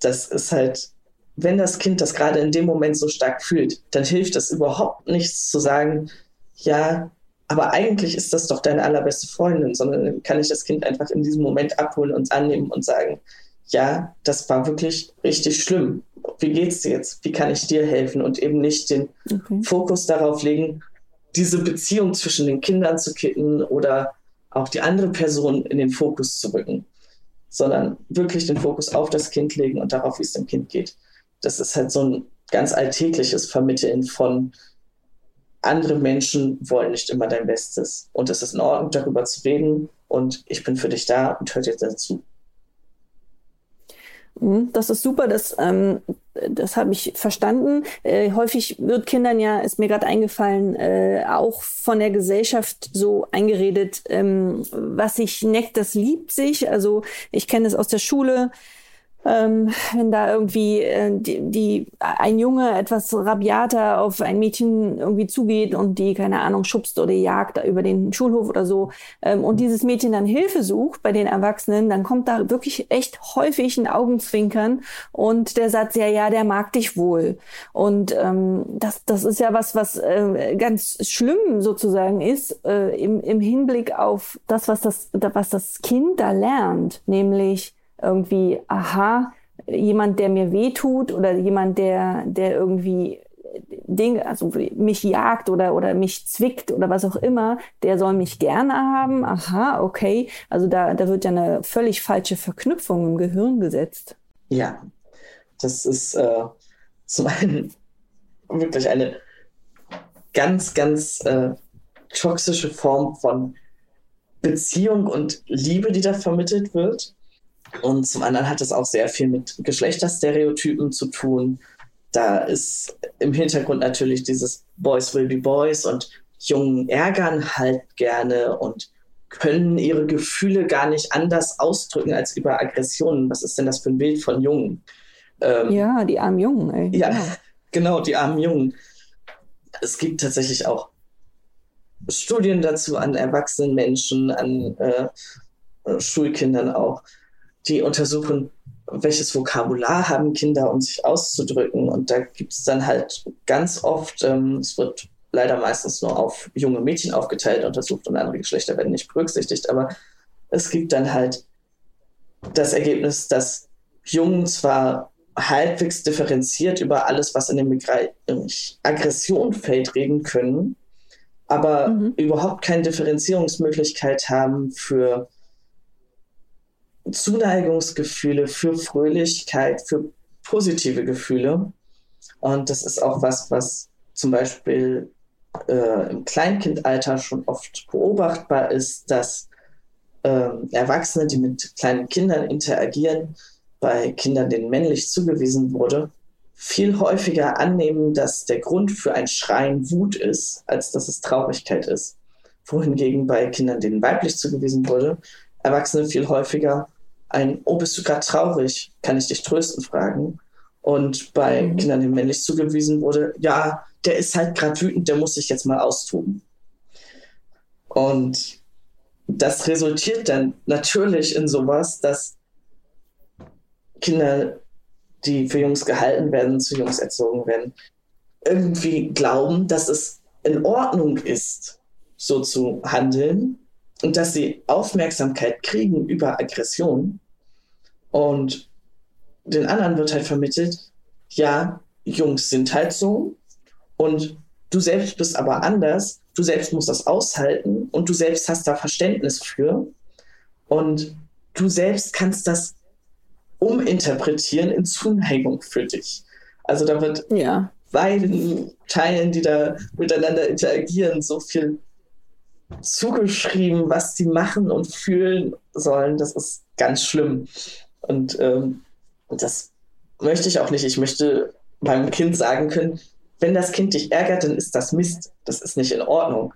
das ist halt, wenn das Kind das gerade in dem Moment so stark fühlt, dann hilft es überhaupt nichts zu sagen, ja, aber eigentlich ist das doch deine allerbeste Freundin, sondern kann ich das Kind einfach in diesem Moment abholen und annehmen und sagen, ja, das war wirklich richtig schlimm. Wie geht's dir jetzt? Wie kann ich dir helfen? Und eben nicht den okay. Fokus darauf legen, diese Beziehung zwischen den Kindern zu kitten oder auch die andere Person in den Fokus zu rücken, sondern wirklich den Fokus auf das Kind legen und darauf, wie es dem Kind geht. Das ist halt so ein ganz alltägliches Vermitteln von andere Menschen wollen nicht immer dein Bestes. Und es ist in Ordnung, darüber zu reden. Und ich bin für dich da und höre dir dazu. Mhm, das ist super, das, ähm, das habe ich verstanden. Äh, häufig wird Kindern ja, ist mir gerade eingefallen, äh, auch von der Gesellschaft so eingeredet, ähm, was sich neckt, das liebt sich. Also ich kenne es aus der Schule ähm, wenn da irgendwie äh, die, die, ein Junge etwas rabiater auf ein Mädchen irgendwie zugeht und die, keine Ahnung, schubst oder jagt über den Schulhof oder so ähm, und dieses Mädchen dann Hilfe sucht bei den Erwachsenen, dann kommt da wirklich echt häufig ein Augenzwinkern und der Satz, ja, ja, der mag dich wohl. Und ähm, das, das ist ja was, was äh, ganz schlimm sozusagen ist äh, im, im Hinblick auf das, was das, was das Kind da lernt, nämlich irgendwie, aha, jemand, der mir wehtut oder jemand, der, der irgendwie Dinge, also mich jagt oder, oder mich zwickt oder was auch immer, der soll mich gerne haben. Aha, okay. Also da, da wird ja eine völlig falsche Verknüpfung im Gehirn gesetzt. Ja, das ist äh, [LAUGHS] zum einen wirklich eine ganz, ganz äh, toxische Form von Beziehung und Liebe, die da vermittelt wird Und zum anderen hat es auch sehr viel mit Geschlechterstereotypen zu tun. Da ist im Hintergrund natürlich dieses Boys will be Boys und Jungen ärgern halt gerne und können ihre Gefühle gar nicht anders ausdrücken als über Aggressionen. Was ist denn das für ein Bild von Jungen? Ähm, ja, die armen Jungen. Ey. Ja, genau. [LAUGHS] genau, die armen Jungen. Es gibt tatsächlich auch Studien dazu an erwachsenen Menschen, an äh, Schulkindern auch, die untersuchen, welches Vokabular haben Kinder, um sich auszudrücken. Und da gibt es dann halt ganz oft, ähm, es wird leider meistens nur auf junge Mädchen aufgeteilt untersucht und andere Geschlechter werden nicht berücksichtigt. Aber es gibt dann halt das Ergebnis, dass Jungen zwar halbwegs differenziert über alles, was in dem Bereich Aggression fällt, reden können, aber mhm. überhaupt keine Differenzierungsmöglichkeit haben für Zuneigungsgefühle, für Fröhlichkeit, für positive Gefühle. Und das ist auch was, was zum Beispiel äh, im Kleinkindalter schon oft beobachtbar ist, dass äh, Erwachsene, die mit kleinen Kindern interagieren, bei Kindern, denen männlich zugewiesen wurde, viel häufiger annehmen, dass der Grund für ein Schreien Wut ist, als dass es Traurigkeit ist. Wohingegen bei Kindern, denen weiblich zugewiesen wurde, Erwachsene viel häufiger ein Oh, bist du gerade traurig? Kann ich dich trösten fragen? Und bei mhm. Kindern, denen männlich zugewiesen wurde, ja, der ist halt gerade wütend, der muss sich jetzt mal austoben. Und das resultiert dann natürlich in sowas, dass Kinder, die für Jungs gehalten werden, zu Jungs erzogen werden, irgendwie glauben, dass es in Ordnung ist, so zu handeln und dass sie Aufmerksamkeit kriegen über Aggression. Und den anderen wird halt vermittelt, ja, Jungs sind halt so und du selbst bist aber anders, du selbst musst das aushalten und du selbst hast da Verständnis für und du selbst kannst das uminterpretieren in Zuneigung für dich. Also da wird ja. beiden Teilen, die da miteinander interagieren, so viel zugeschrieben, was sie machen und fühlen sollen. Das ist ganz schlimm. Und ähm, das möchte ich auch nicht. Ich möchte meinem Kind sagen können, wenn das Kind dich ärgert, dann ist das Mist. Das ist nicht in Ordnung.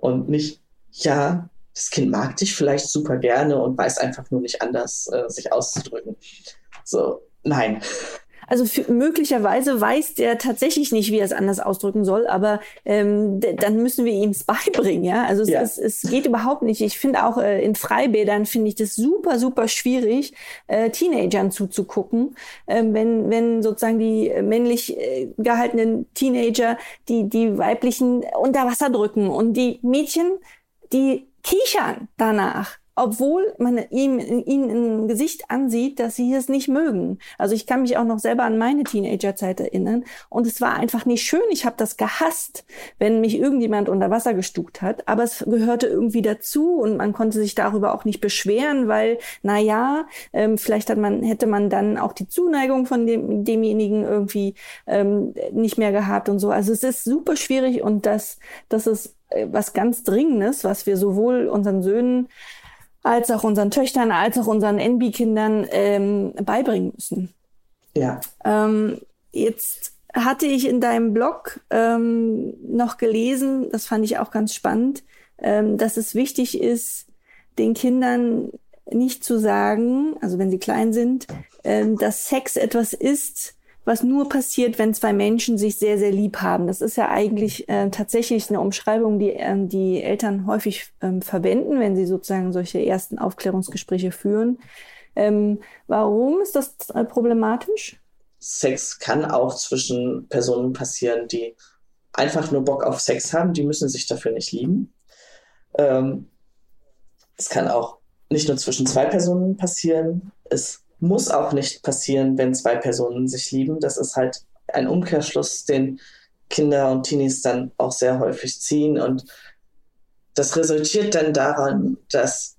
Und nicht, ja, das Kind mag dich vielleicht super gerne und weiß einfach nur nicht anders, äh, sich auszudrücken. So, nein. Also für, möglicherweise weiß der tatsächlich nicht, wie er es anders ausdrücken soll, aber ähm, dann müssen wir ihm es [LAUGHS] beibringen, ja. Also es, ja. es, es geht überhaupt nicht. Ich finde auch äh, in Freibädern finde ich das super, super schwierig, äh, Teenagern zuzugucken, äh, wenn, wenn sozusagen die männlich äh, gehaltenen Teenager die, die weiblichen unter Wasser drücken und die Mädchen, die kichern danach obwohl man ihm, ihnen im Gesicht ansieht, dass sie es nicht mögen. Also ich kann mich auch noch selber an meine Teenagerzeit erinnern und es war einfach nicht schön. Ich habe das gehasst, wenn mich irgendjemand unter Wasser gestuckt hat, aber es gehörte irgendwie dazu und man konnte sich darüber auch nicht beschweren, weil na ja, ähm, vielleicht hat man hätte man dann auch die Zuneigung von dem, demjenigen irgendwie ähm, nicht mehr gehabt und so. Also es ist super schwierig und das das ist äh, was ganz Dringendes, was wir sowohl unseren Söhnen als auch unseren Töchtern, als auch unseren NB-Kindern ähm, beibringen müssen. Ja. Ähm, jetzt hatte ich in deinem Blog ähm, noch gelesen, das fand ich auch ganz spannend, ähm, dass es wichtig ist, den Kindern nicht zu sagen, also wenn sie klein sind, ähm, dass Sex etwas ist, was nur passiert, wenn zwei Menschen sich sehr, sehr lieb haben. Das ist ja eigentlich äh, tatsächlich eine Umschreibung, die ähm, die Eltern häufig ähm, verwenden, wenn sie sozusagen solche ersten Aufklärungsgespräche führen. Ähm, warum ist das äh, problematisch? Sex kann auch zwischen Personen passieren, die einfach nur Bock auf Sex haben. Die müssen sich dafür nicht lieben. Ähm, es kann auch nicht nur zwischen zwei Personen passieren. Es muss auch nicht passieren, wenn zwei Personen sich lieben. Das ist halt ein Umkehrschluss, den Kinder und Teenies dann auch sehr häufig ziehen. Und das resultiert dann daran, dass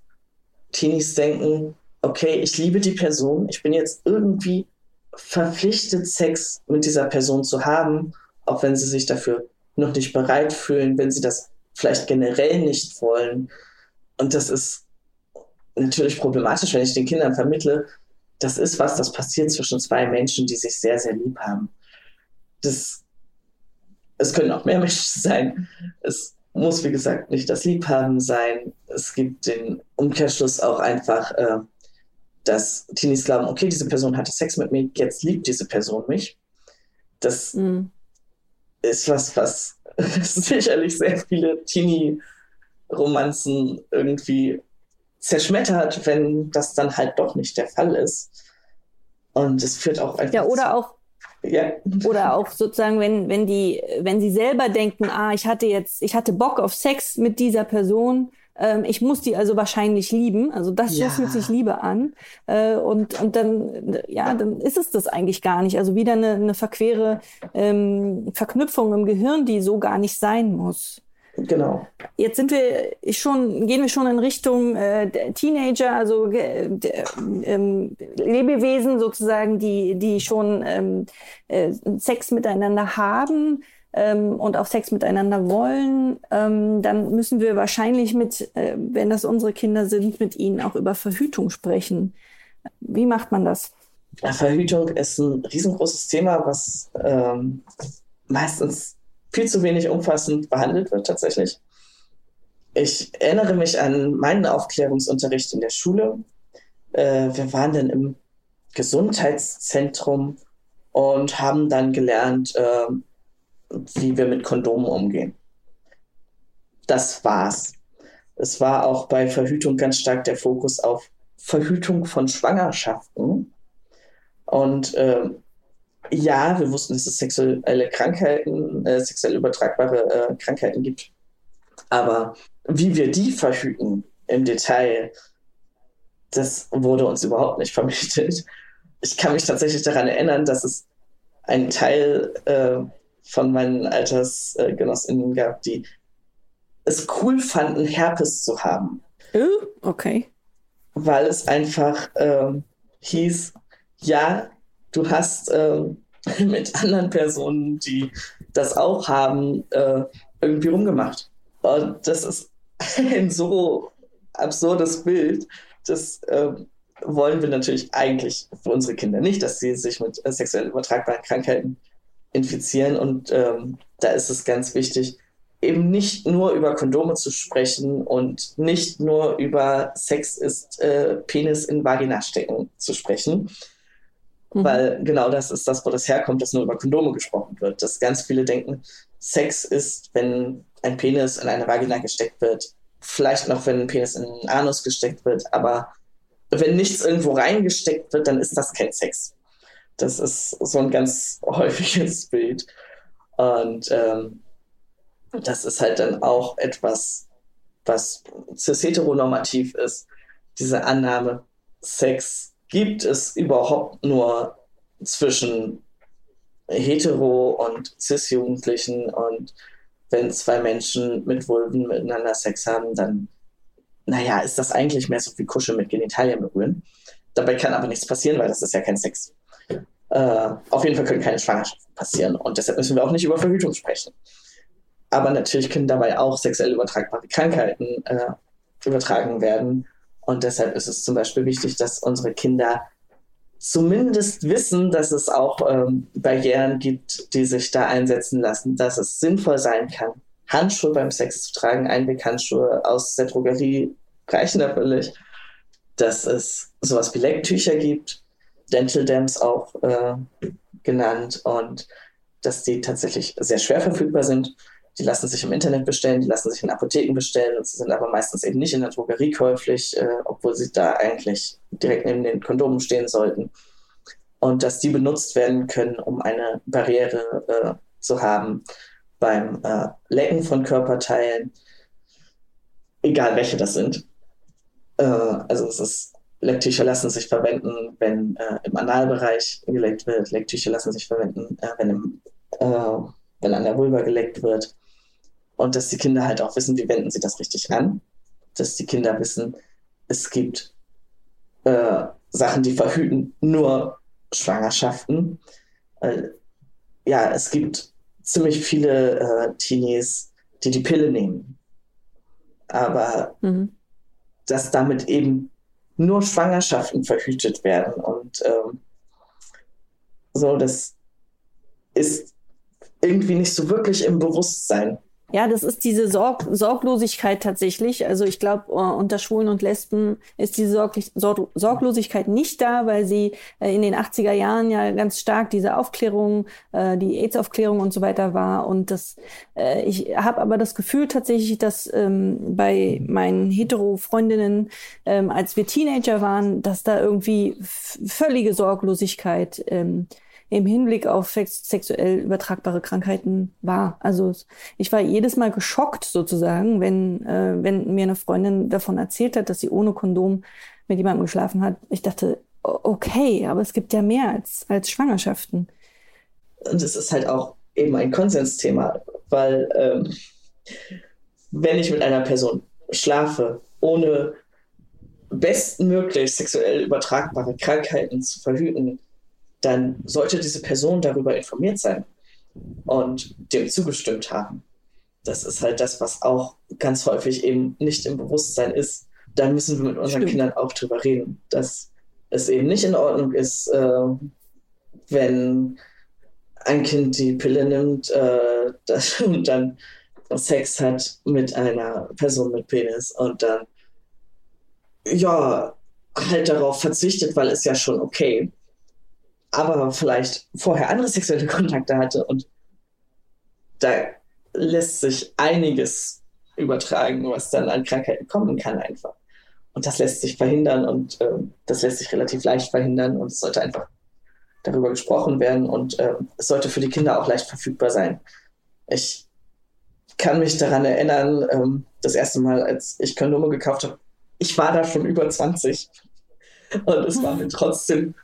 Teenies denken, okay, ich liebe die Person, ich bin jetzt irgendwie verpflichtet, Sex mit dieser Person zu haben, auch wenn sie sich dafür noch nicht bereit fühlen, wenn sie das vielleicht generell nicht wollen. Und das ist natürlich problematisch, wenn ich den Kindern vermittle, das ist was, das passiert zwischen zwei Menschen, die sich sehr, sehr lieb haben. Das, es können auch mehr [LAUGHS] Menschen sein. Es muss, wie gesagt, nicht das Liebhaben sein. Es gibt den Umkehrschluss auch einfach, äh, dass Teenies glauben, okay, diese Person hatte Sex mit mir, jetzt liebt diese Person mich. Das mhm. ist was, was [LAUGHS] sicherlich sehr viele Teenie-Romanzen irgendwie zerschmettert, wenn das dann halt doch nicht der Fall ist. Und es führt auch einfach. Ja, oder auch. Ja. Oder auch sozusagen, wenn, wenn die, wenn sie selber denken, ah, ich hatte jetzt, ich hatte Bock auf Sex mit dieser Person, ähm, ich muss die also wahrscheinlich lieben. Also das ja. so fühlt sich Liebe an. Äh, und, und dann, ja, dann ist es das eigentlich gar nicht. Also wieder eine, eine verquere ähm, Verknüpfung im Gehirn, die so gar nicht sein muss. Genau. Jetzt sind wir schon, gehen wir schon in Richtung äh, Teenager, also äh, ähm, Lebewesen sozusagen, die, die schon ähm, äh, Sex miteinander haben ähm, und auch Sex miteinander wollen. Ähm, dann müssen wir wahrscheinlich mit, äh, wenn das unsere Kinder sind, mit ihnen auch über Verhütung sprechen. Wie macht man das? Verhütung ist ein riesengroßes Thema, was ähm, meistens viel zu wenig umfassend behandelt wird tatsächlich. Ich erinnere mich an meinen Aufklärungsunterricht in der Schule. Äh, wir waren dann im Gesundheitszentrum und haben dann gelernt, äh, wie wir mit Kondomen umgehen. Das war's. Es war auch bei Verhütung ganz stark der Fokus auf Verhütung von Schwangerschaften. Und äh, ja, wir wussten, dass es sexuelle Krankheiten, äh, sexuell übertragbare äh, Krankheiten gibt. Aber wie wir die verhüten im Detail, das wurde uns überhaupt nicht [LAUGHS] vermittelt. Ich kann mich tatsächlich daran erinnern, dass es einen Teil äh, von meinen Altersgenossinnen gab, die es cool fanden, Herpes zu haben. Oh, okay. Weil es einfach ähm, hieß, ja, du hast äh, [LAUGHS] mit anderen Personen, die das auch haben, äh, irgendwie rumgemacht. Und das ist [LAUGHS] ein so absurdes Bild, das äh, wollen wir natürlich eigentlich für unsere Kinder nicht, dass sie sich mit äh, sexuell übertragbaren Krankheiten infizieren. Und ähm, da ist es ganz wichtig, eben nicht nur über Kondome zu sprechen und nicht nur über Sex ist äh, Penis in Vagina stecken zu sprechen, Mhm. Weil genau das ist das, wo das herkommt, dass nur über Kondome gesprochen wird. Dass ganz viele denken, Sex ist, wenn ein Penis in eine Vagina gesteckt wird. Vielleicht noch, wenn ein Penis in einen Anus gesteckt wird. Aber wenn nichts irgendwo reingesteckt wird, dann ist das kein Sex. Das ist so ein ganz [LAUGHS] häufiges Bild. Und ähm, das ist halt dann auch etwas, was cis-heteronormativ ist. Diese Annahme, Sex gibt es überhaupt nur zwischen hetero und cis-Jugendlichen und wenn zwei Menschen mit Vulven miteinander Sex haben, dann, naja, ist das eigentlich mehr so wie Kuscheln mit Genitalien berühren. Dabei kann aber nichts passieren, weil das ist ja kein Sex. Äh, auf jeden Fall können keine Schwangerschaften passieren und deshalb müssen wir auch nicht über Verhütung sprechen. Aber natürlich können dabei auch sexuell übertragbare Krankheiten äh, übertragen werden und deshalb ist es zum Beispiel wichtig, dass unsere Kinder zumindest wissen, dass es auch ähm, Barrieren gibt, die sich da einsetzen lassen, dass es sinnvoll sein kann, Handschuhe beim Sex zu tragen, Einweghandschuhe aus der Drogerie reichen völlig, dass es sowas wie Lecktücher gibt, Dental Dams auch äh, genannt und dass die tatsächlich sehr schwer verfügbar sind die lassen sich im Internet bestellen, die lassen sich in Apotheken bestellen und sie sind aber meistens eben nicht in der Drogerie käuflich, äh, obwohl sie da eigentlich direkt neben den Kondomen stehen sollten. Und dass die benutzt werden können, um eine Barriere äh, zu haben beim äh, Lecken von Körperteilen, egal welche das sind. Äh, also es ist Lecktücher lassen sich verwenden, wenn äh, im Analbereich geleckt wird. Lecktücher lassen sich verwenden, äh, wenn, im, äh, wenn an der Vulva geleckt wird. Und dass die Kinder halt auch wissen, wie wenden sie das richtig an. Dass die Kinder wissen, es gibt äh, Sachen, die verhüten nur Schwangerschaften. Äh, ja, es gibt ziemlich viele äh, Teenies, die die Pille nehmen. Aber mhm. dass damit eben nur Schwangerschaften verhütet werden. Und ähm, so, das ist irgendwie nicht so wirklich im Bewusstsein. Ja, das ist diese Sorg Sorglosigkeit tatsächlich. Also ich glaube, uh, unter Schwulen und Lesben ist diese Sorg Sorg Sorglosigkeit nicht da, weil sie äh, in den 80er Jahren ja ganz stark diese Aufklärung, äh, die AIDS-Aufklärung und so weiter war. Und das, äh, ich habe aber das Gefühl tatsächlich, dass ähm, bei meinen Hetero-Freundinnen, ähm, als wir Teenager waren, dass da irgendwie völlige Sorglosigkeit ähm, im Hinblick auf sexuell übertragbare Krankheiten war. Also ich war jedes Mal geschockt sozusagen, wenn, äh, wenn mir eine Freundin davon erzählt hat, dass sie ohne Kondom mit jemandem geschlafen hat. Ich dachte, okay, aber es gibt ja mehr als, als Schwangerschaften. Und es ist halt auch eben ein Konsensthema, weil ähm, wenn ich mit einer Person schlafe, ohne bestmöglich sexuell übertragbare Krankheiten zu verhüten, dann sollte diese Person darüber informiert sein und dem zugestimmt haben. Das ist halt das, was auch ganz häufig eben nicht im Bewusstsein ist. Da müssen wir mit unseren Stimmt. Kindern auch drüber reden, dass es eben nicht in Ordnung ist, äh, wenn ein Kind die Pille nimmt äh, [LAUGHS] das, und dann Sex hat mit einer Person mit Penis und dann ja halt darauf verzichtet, weil es ja schon okay aber vielleicht vorher andere sexuelle Kontakte hatte und da lässt sich einiges übertragen, was dann an Krankheiten kommen kann einfach. Und das lässt sich verhindern und äh, das lässt sich relativ leicht verhindern und es sollte einfach darüber gesprochen werden und äh, es sollte für die Kinder auch leicht verfügbar sein. Ich kann mich daran erinnern, ähm, das erste Mal, als ich Kondome gekauft habe, ich war da schon über 20 und es war mir trotzdem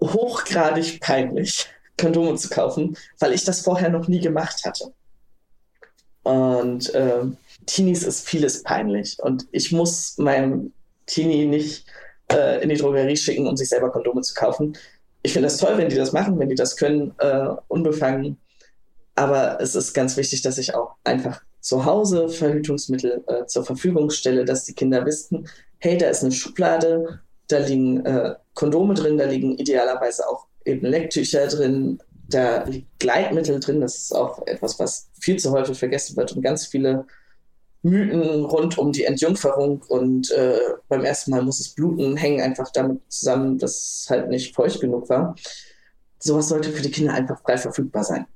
hochgradig peinlich, Kondome zu kaufen, weil ich das vorher noch nie gemacht hatte. Und äh, Teenies ist vieles peinlich. Und ich muss meinem Teenie nicht äh, in die Drogerie schicken, um sich selber Kondome zu kaufen. Ich finde das toll, wenn die das machen, wenn die das können, äh, unbefangen. Aber es ist ganz wichtig, dass ich auch einfach zu Hause Verhütungsmittel äh, zur Verfügung stelle, dass die Kinder wissen, hey, da ist eine Schublade, da liegen äh, Kondome drin, da liegen idealerweise auch eben Lecktücher drin, da liegt Gleitmittel drin. Das ist auch etwas, was viel zu häufig vergessen wird und ganz viele Mythen rund um die Entjungferung und äh, beim ersten Mal muss es bluten, hängen einfach damit zusammen, dass es halt nicht feucht genug war. Sowas sollte für die Kinder einfach frei verfügbar sein.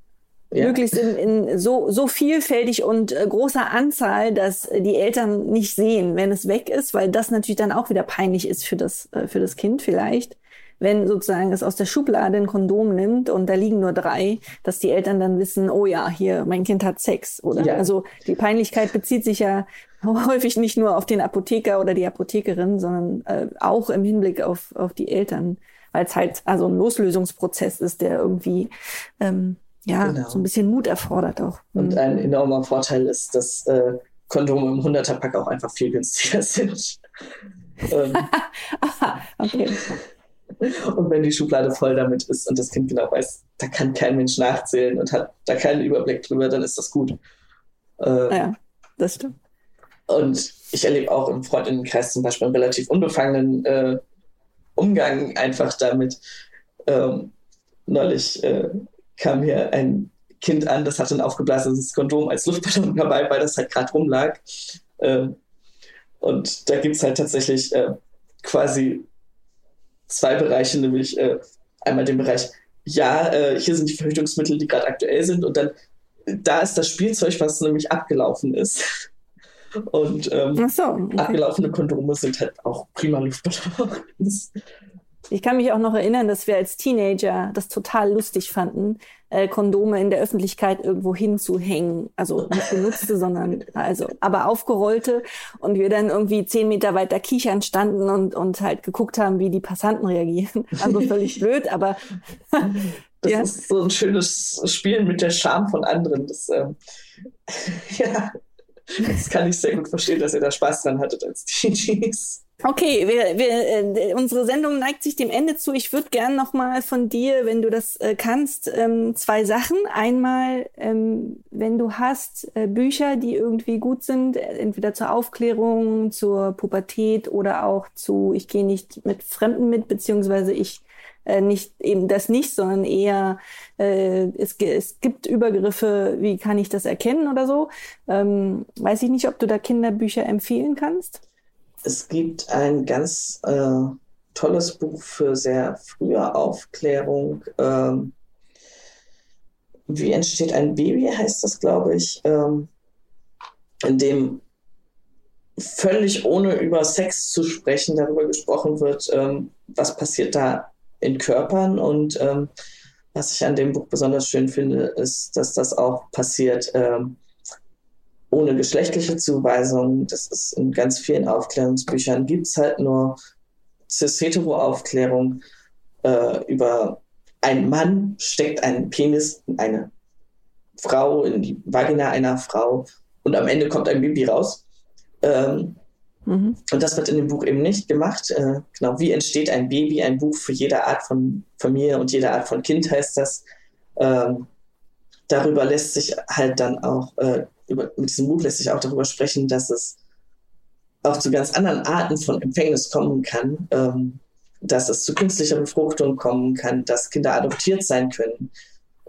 Ja. Möglichst in, in so, so vielfältig und äh, großer Anzahl, dass die Eltern nicht sehen, wenn es weg ist, weil das natürlich dann auch wieder peinlich ist für das, äh, für das Kind vielleicht. Wenn sozusagen es aus der Schublade ein Kondom nimmt und da liegen nur drei, dass die Eltern dann wissen, oh ja, hier, mein Kind hat Sex, oder? Ja. Also die Peinlichkeit bezieht sich ja [LAUGHS] häufig nicht nur auf den Apotheker oder die Apothekerin, sondern äh, auch im Hinblick auf, auf die Eltern, weil es halt also ein Loslösungsprozess ist, der irgendwie ähm, ja, genau. so ein bisschen Mut erfordert auch. Und mhm. ein enormer Vorteil ist, dass äh, Kondome im 100er-Pack auch einfach viel günstiger [LAUGHS] sind. ähm, [LAUGHS] okay. Und wenn die Schublade voll damit ist und das Kind genau weiß, da kann kein Mensch nachzählen und hat da keinen Überblick drüber, dann ist das gut. Ähm, ja, das stimmt. Und ich erlebe auch im Freundinnenkreis zum Beispiel einen relativ unbefangenen äh, Umgang einfach damit. Ähm, neulich äh, kam hier ein Kind an, das hatte ein aufgeblasenes Kondom als Luftballon [LAUGHS] dabei, weil das halt gerade rumlag. Ähm, und da gibt es halt tatsächlich äh, quasi zwei Bereiche, nämlich äh, einmal den Bereich, ja, äh, hier sind die Verhütungsmittel, die gerade aktuell sind, und dann da ist das Spielzeug, was nämlich abgelaufen ist. [LAUGHS] Und ähm, so, okay. abgelaufene Kondome sind halt auch prima Luftballons. Ich kann mich auch noch erinnern, dass wir als Teenager das total lustig fanden, äh, Kondome in der Öffentlichkeit irgendwo hinzuhängen. Also nicht benutzte, [LAUGHS] sondern also aber aufgerollte und wir dann irgendwie zehn Meter weiter kichern standen und, und halt geguckt haben, wie die Passanten reagieren. [LAUGHS] Also völlig blöd, aber [LAUGHS] das ja. ist so ein schönes Spielen mit der Scham von anderen. Das, ähm, ja, das kann ich sehr gut verstehen, dass ihr da Spaß dran hattet als Teenies. Okay, wir, wir, äh, unsere Sendung neigt sich dem Ende zu. Ich würde gern noch mal von dir, wenn du das äh, kannst, ähm, zwei Sachen. Einmal, ähm, wenn du hast äh, Bücher, die irgendwie gut sind, äh, entweder zur Aufklärung, zur Pubertät oder auch zu, ich gehe nicht mit Fremden mit, beziehungsweise ich äh, nicht eben das nicht, sondern eher äh, es, es gibt Übergriffe, wie kann ich das erkennen oder so. Ähm, weiß ich nicht, ob du da Kinderbücher empfehlen kannst. Es gibt ein ganz äh, tolles Buch für sehr frühe Aufklärung. Ähm, wie entsteht ein Baby, heißt das, glaube ich, ähm, in dem völlig ohne über Sex zu sprechen darüber gesprochen wird, ähm, was passiert da in Körpern. Und ähm, was ich an dem Buch besonders schön finde, ist, dass das auch passiert ähm, ohne geschlechtliche Zuweisung. Das ist in ganz vielen Aufklärungsbüchern gibt es halt nur cis-hetero-Aufklärung äh, über ein Mann steckt einen Penis in eine Frau, in die Vagina einer Frau und am Ende kommt ein Baby raus. Ähm, Mhm. Und das wird in dem Buch eben nicht gemacht. Äh, genau, wie entsteht ein Baby? Ein Buch für jede Art von Familie und jede Art von Kind heißt das. Ähm, darüber lässt sich halt dann auch, äh, über, mit diesem Buch lässt sich auch darüber sprechen, dass es auch zu ganz anderen Arten von Empfängnis kommen kann, ähm, dass es zu künstlicher Befruchtung kommen kann, dass Kinder adoptiert sein können.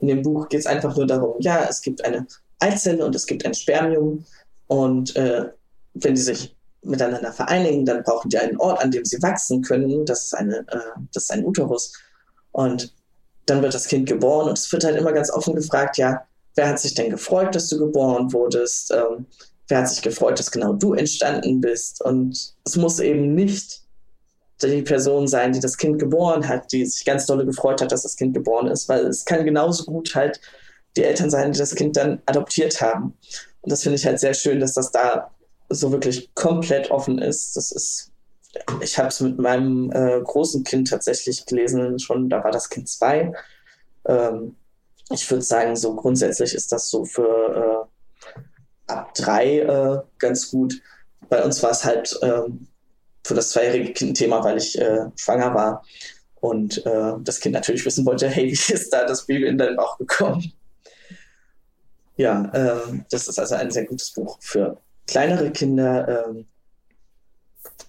In dem Buch geht es einfach nur darum, ja, es gibt eine Eizelle und es gibt ein Spermium und äh, wenn die sich miteinander vereinigen, dann brauchen die einen Ort, an dem sie wachsen können. Das ist, eine, äh, das ist ein Uterus. Und dann wird das Kind geboren und es wird halt immer ganz offen gefragt, ja, wer hat sich denn gefreut, dass du geboren wurdest? Ähm, wer hat sich gefreut, dass genau du entstanden bist? Und es muss eben nicht die Person sein, die das Kind geboren hat, die sich ganz dolle gefreut hat, dass das Kind geboren ist, weil es kann genauso gut halt die Eltern sein, die das Kind dann adoptiert haben. Und das finde ich halt sehr schön, dass das da so wirklich komplett offen ist. Das ist, ich habe es mit meinem äh, großen Kind tatsächlich gelesen, schon, da war das Kind zwei. Ähm, ich würde sagen, so grundsätzlich ist das so für äh, ab drei äh, ganz gut. Bei uns war es halt ähm, für das zweijährige Kind ein Thema, weil ich äh, schwanger war und äh, das Kind natürlich wissen wollte, [LAUGHS] hey, wie ist da das Baby in deinen Bauch gekommen? Ja, äh, das ist also ein sehr gutes Buch für kleinere Kinder. Ähm,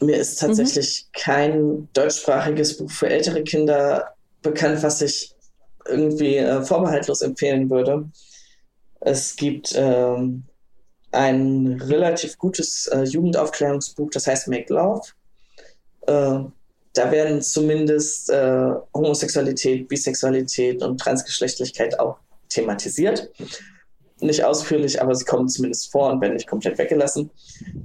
mir ist tatsächlich mhm. kein deutschsprachiges Buch für ältere Kinder bekannt, was ich irgendwie äh, vorbehaltlos empfehlen würde. Es gibt ähm, ein relativ gutes äh, Jugendaufklärungsbuch, das heißt Make Love. Äh, da werden zumindest äh, Homosexualität, Bisexualität und Transgeschlechtlichkeit auch thematisiert nicht ausführlich, aber sie kommen zumindest vor und werden nicht komplett weggelassen.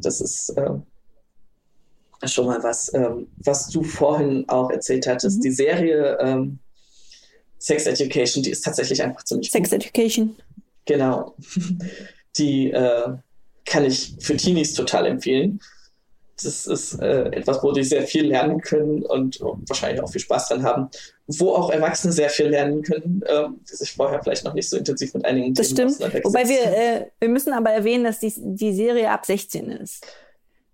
Das ist äh, schon mal was, ähm, was du vorhin auch erzählt hattest. Mhm. Die Serie ähm, Sex Education, die ist tatsächlich einfach ziemlich Sex gut. Education. Genau. Die äh, kann ich für Teenies total empfehlen das ist äh, etwas, wo die sehr viel lernen können und wahrscheinlich auch viel Spaß dran haben. Wo auch Erwachsene sehr viel lernen können, äh, die sich vorher vielleicht noch nicht so intensiv mit einigen das Themen stimmt. Wobei wir, äh, wir müssen aber erwähnen, dass die, die Serie ab 16 ist.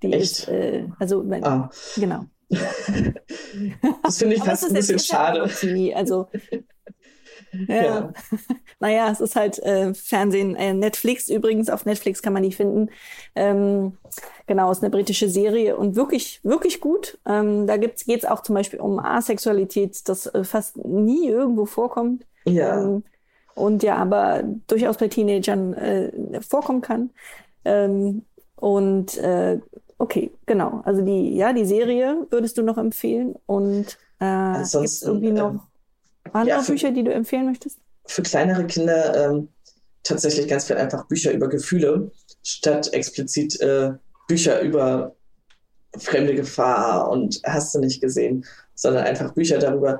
Die Echt? Ist, äh, also, wenn, ah. genau. [LAUGHS] das finde ich fast ein bisschen schade. Also, [LAUGHS] ja. ja. naja, es ist halt äh, Fernsehen. Äh, Netflix übrigens, auf Netflix kann man die finden. Ähm, genau, ist eine britische Serie und wirklich, wirklich gut. Ähm, da geht es auch zum Beispiel um Asexualität, das äh, fast nie irgendwo vorkommt. Ja. Ähm, und ja, aber durchaus bei Teenagern äh, vorkommen kann. Ähm, und äh, okay, genau. Also die, ja, die Serie würdest du noch empfehlen und äh, gibt es irgendwie noch andere ja, für, Bücher, die du empfehlen möchtest? Für kleinere Kinder ähm, tatsächlich ganz viel einfach Bücher über Gefühle, statt explizit äh, Bücher über fremde Gefahr und hast du nicht gesehen, sondern einfach Bücher darüber,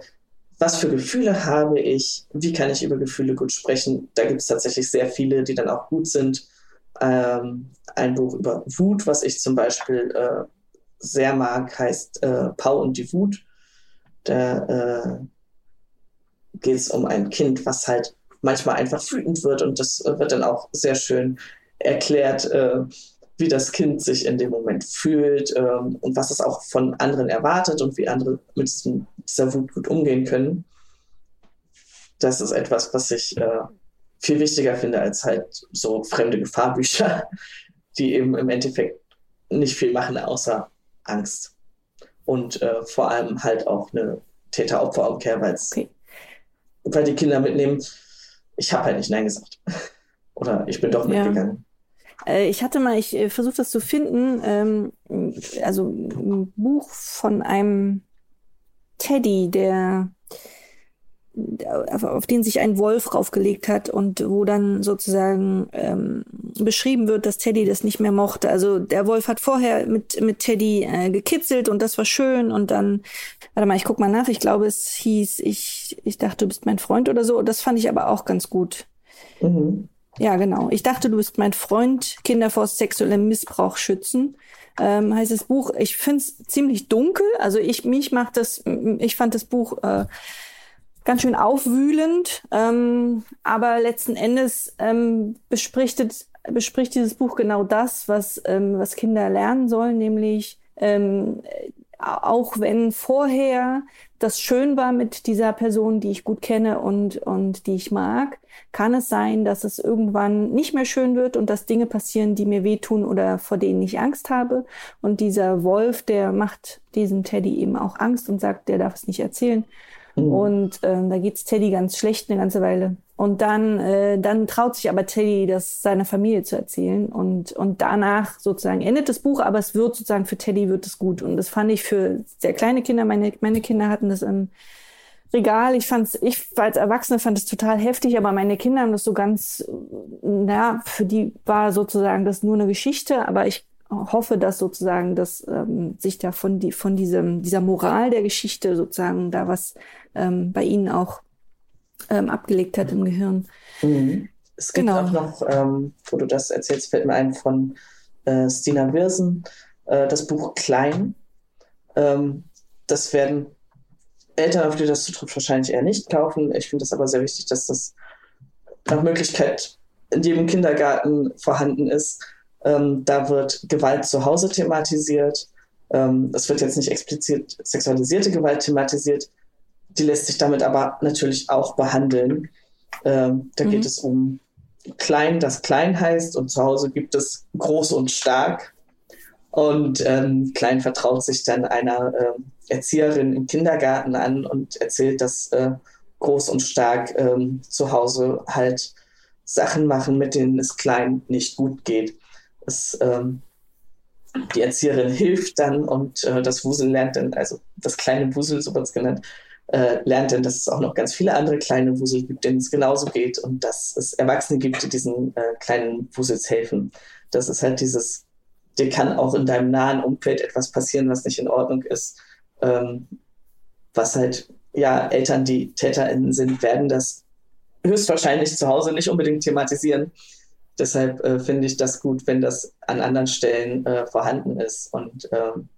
was für Gefühle habe ich, wie kann ich über Gefühle gut sprechen. Da gibt es tatsächlich sehr viele, die dann auch gut sind. Ähm, ein Buch über Wut, was ich zum Beispiel äh, sehr mag, heißt äh, Pau und die Wut. Da äh, geht es um ein Kind, was halt manchmal einfach wütend wird und das äh, wird dann auch sehr schön erklärt, äh, wie das Kind sich in dem Moment fühlt ähm, und was es auch von anderen erwartet und wie andere mit diesem, dieser Wut gut umgehen können. Das ist etwas, was ich äh, viel wichtiger finde als halt so fremde Gefahrbücher, [LAUGHS] die eben im Endeffekt nicht viel machen außer Angst. Und äh, vor allem halt auch eine Täter-Opfer-Umkehr, okay. Weil die Kinder mitnehmen, ich habe halt nicht Nein gesagt. [LAUGHS] Oder ich bin doch mitgegangen. Ja. Äh, ich hatte mal, ich äh, versuche das zu finden, ähm, also ein Buch von einem Teddy, der auf den sich ein Wolf raufgelegt hat und wo dann sozusagen ähm, beschrieben wird, dass Teddy das nicht mehr mochte. Also der Wolf hat vorher mit, mit Teddy äh, gekitzelt und das war schön und dann, warte mal, ich guck mal nach, ich glaube, es hieß, ich, ich dachte, du bist mein Freund oder so. Das fand ich aber auch ganz gut. Mhm. Ja, genau. Ich dachte, du bist mein Freund, Kinder vor sexuellem Missbrauch schützen. Ähm, heißt das Buch. Ich finde es ziemlich dunkel. Also ich, mich macht das, ich fand das Buch äh, ganz schön aufwühlend. Ähm, aber letzten Endes ähm, bespricht, bespricht dieses Buch genau das, was, ähm, was Kinder lernen sollen, nämlich ähm, auch wenn vorher das schön war mit dieser Person, die ich gut kenne und, und die ich mag, kann es sein, dass es irgendwann nicht mehr schön wird und dass Dinge passieren, die mir wehtun oder vor denen ich Angst habe. Und dieser Wolf, der macht diesem Teddy eben auch Angst und sagt, der darf es nicht erzählen. Mhm. Und ähm, da geht's Teddy ganz schlecht eine ganze Weile. Und dann, äh, dann traut sich aber Teddy, das seiner Familie zu erzählen. Und, und danach sozusagen endet das Buch, aber es wird sozusagen für Teddy wird es gut. Und das fand ich für sehr kleine Kinder. Meine, meine Kinder hatten das im Regal. Ich fand's, ich als Erwachsene fand es total heftig, aber meine Kinder haben das so ganz, naja, für die war sozusagen das nur eine Geschichte, aber ich hoffe, dass sozusagen, dass ähm, sich da von, die, von diesem, dieser Moral der Geschichte sozusagen da was ähm, bei Ihnen auch ähm, abgelegt hat im Gehirn. Mhm. Es gibt genau. auch noch, ähm, wo du das erzählst, fällt mir ein von äh, Stina Wirsen, äh, das Buch Klein. Ähm, das werden Eltern, auf die das zutrifft, wahrscheinlich eher nicht kaufen. Ich finde es aber sehr wichtig, dass das nach Möglichkeit in jedem Kindergarten vorhanden ist ähm, da wird Gewalt zu Hause thematisiert. Ähm, es wird jetzt nicht explizit sexualisierte Gewalt thematisiert. Die lässt sich damit aber natürlich auch behandeln. Ähm, da mhm. geht es um klein, das klein heißt, und zu Hause gibt es groß und stark. Und ähm, Klein vertraut sich dann einer äh, Erzieherin im Kindergarten an und erzählt, dass äh, groß und stark ähm, zu Hause halt Sachen machen, mit denen es Klein nicht gut geht es, ähm, die Erzieherin [LAUGHS] hilft dann und äh, das Wusel lernt dann, also das kleine Wusel, so wird es genannt, äh, lernt dann, dass es auch noch ganz viele andere kleine Wusel gibt, denen es genauso geht und dass es Erwachsene gibt, die diesen äh, kleinen Wusels helfen. Das ist halt dieses, dir kann auch in deinem nahen Umfeld etwas passieren, was nicht in Ordnung ist. Ähm, was halt, ja, Eltern, die TäterInnen sind, werden das höchstwahrscheinlich zu Hause nicht unbedingt thematisieren. Deshalb äh, finde ich das gut, wenn das an anderen Stellen äh, vorhanden ist und ähm,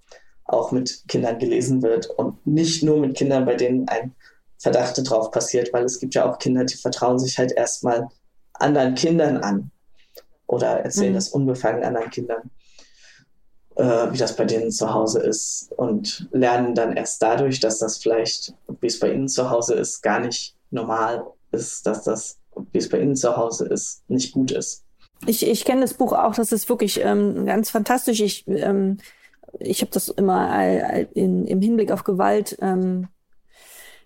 auch mit Kindern gelesen wird und nicht nur mit Kindern, bei denen ein Verdacht drauf passiert, weil es gibt ja auch Kinder, die vertrauen sich halt erstmal anderen Kindern an oder erzählen mhm. das unbefangen anderen Kindern, äh, wie das bei denen zu Hause ist und lernen dann erst dadurch, dass das vielleicht, wie es bei ihnen zu Hause ist, gar nicht normal ist, dass das, wie es bei ihnen zu Hause ist, nicht gut ist. Ich, ich kenne das Buch auch, das ist wirklich ähm, ganz fantastisch. Ich, ähm, ich habe das immer in, im Hinblick auf Gewalt ähm,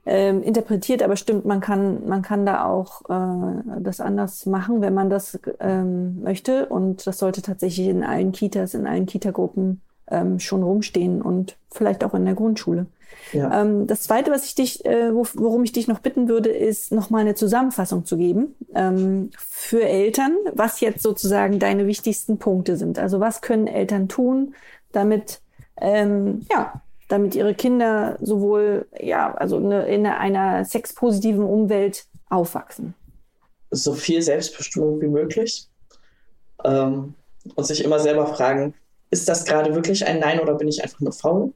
ähm, interpretiert, aber stimmt, man kann, man kann da auch äh, das anders machen, wenn man das ähm, möchte. Und das sollte tatsächlich in allen Kitas, in allen Kitagruppen ähm, schon rumstehen und vielleicht auch in der Grundschule. Ja. Ähm, das Zweite, was ich dich, äh, worum ich dich noch bitten würde, ist nochmal eine Zusammenfassung zu geben ähm, für Eltern, was jetzt sozusagen deine wichtigsten Punkte sind. Also was können Eltern tun, damit ähm, ja, damit ihre Kinder sowohl ja, also eine, in einer sexpositiven Umwelt aufwachsen. So viel Selbstbestimmung wie möglich ähm, und sich immer selber fragen, ist das gerade wirklich ein Nein oder bin ich einfach nur faul?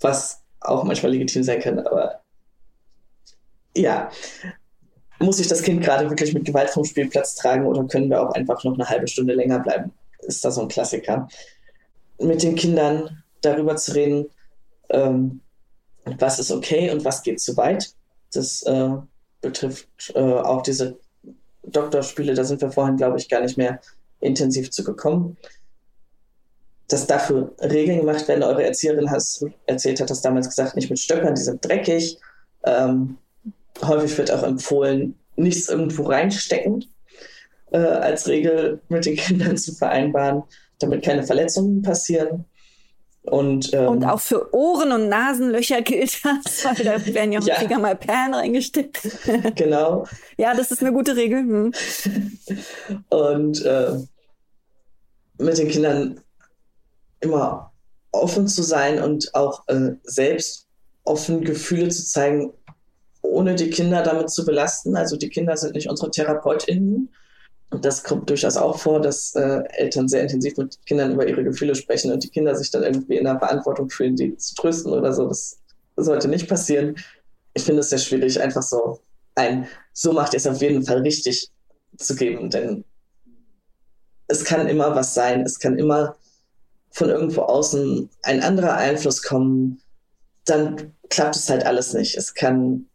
Was auch manchmal legitim sein kann, aber ja. Muss ich das Kind gerade wirklich mit Gewalt vom Spielplatz tragen oder können wir auch einfach noch eine halbe Stunde länger bleiben? ist da so ein Klassiker. Mit den Kindern darüber zu reden, ähm, was ist okay und was geht zu weit. Das äh, betrifft äh, auch diese Doktorspiele, da sind wir vorhin, glaube ich, gar nicht mehr intensiv zu gekommen. Dass dafür Regeln gemacht werden. Eure Erzieherin hat erzählt, hat das damals gesagt, nicht mit Stöckern, die sind dreckig. Ähm, häufig wird auch empfohlen, nichts irgendwo reinstecken, äh, als Regel mit den [LAUGHS] Kindern zu vereinbaren, damit keine Verletzungen passieren. Und, ähm, und auch für Ohren- und Nasenlöcher gilt das, [LAUGHS] weil da werden ja häufiger ja. mal Perlen reingesteckt. [LAUGHS] Genau. ja, das ist eine gute Regel. Hm. Und äh, mit den Kindern immer offen zu sein und auch äh, selbst offen Gefühle zu zeigen, ohne die Kinder damit zu belasten. Also die Kinder sind nicht unsere TherapeutInnen. Und das kommt durchaus auch vor, dass äh, Eltern sehr intensiv mit Kindern über ihre Gefühle sprechen und die Kinder sich dann irgendwie in der Verantwortung fühlen, die zu trösten oder so. Das sollte nicht passieren. Ich finde es sehr schwierig, einfach so ein, so macht ihr es auf jeden Fall richtig zu geben, denn es kann immer was sein, es kann immer von irgendwo außen ein anderer Einfluss kommen, dann klappt es halt alles nicht. Es kann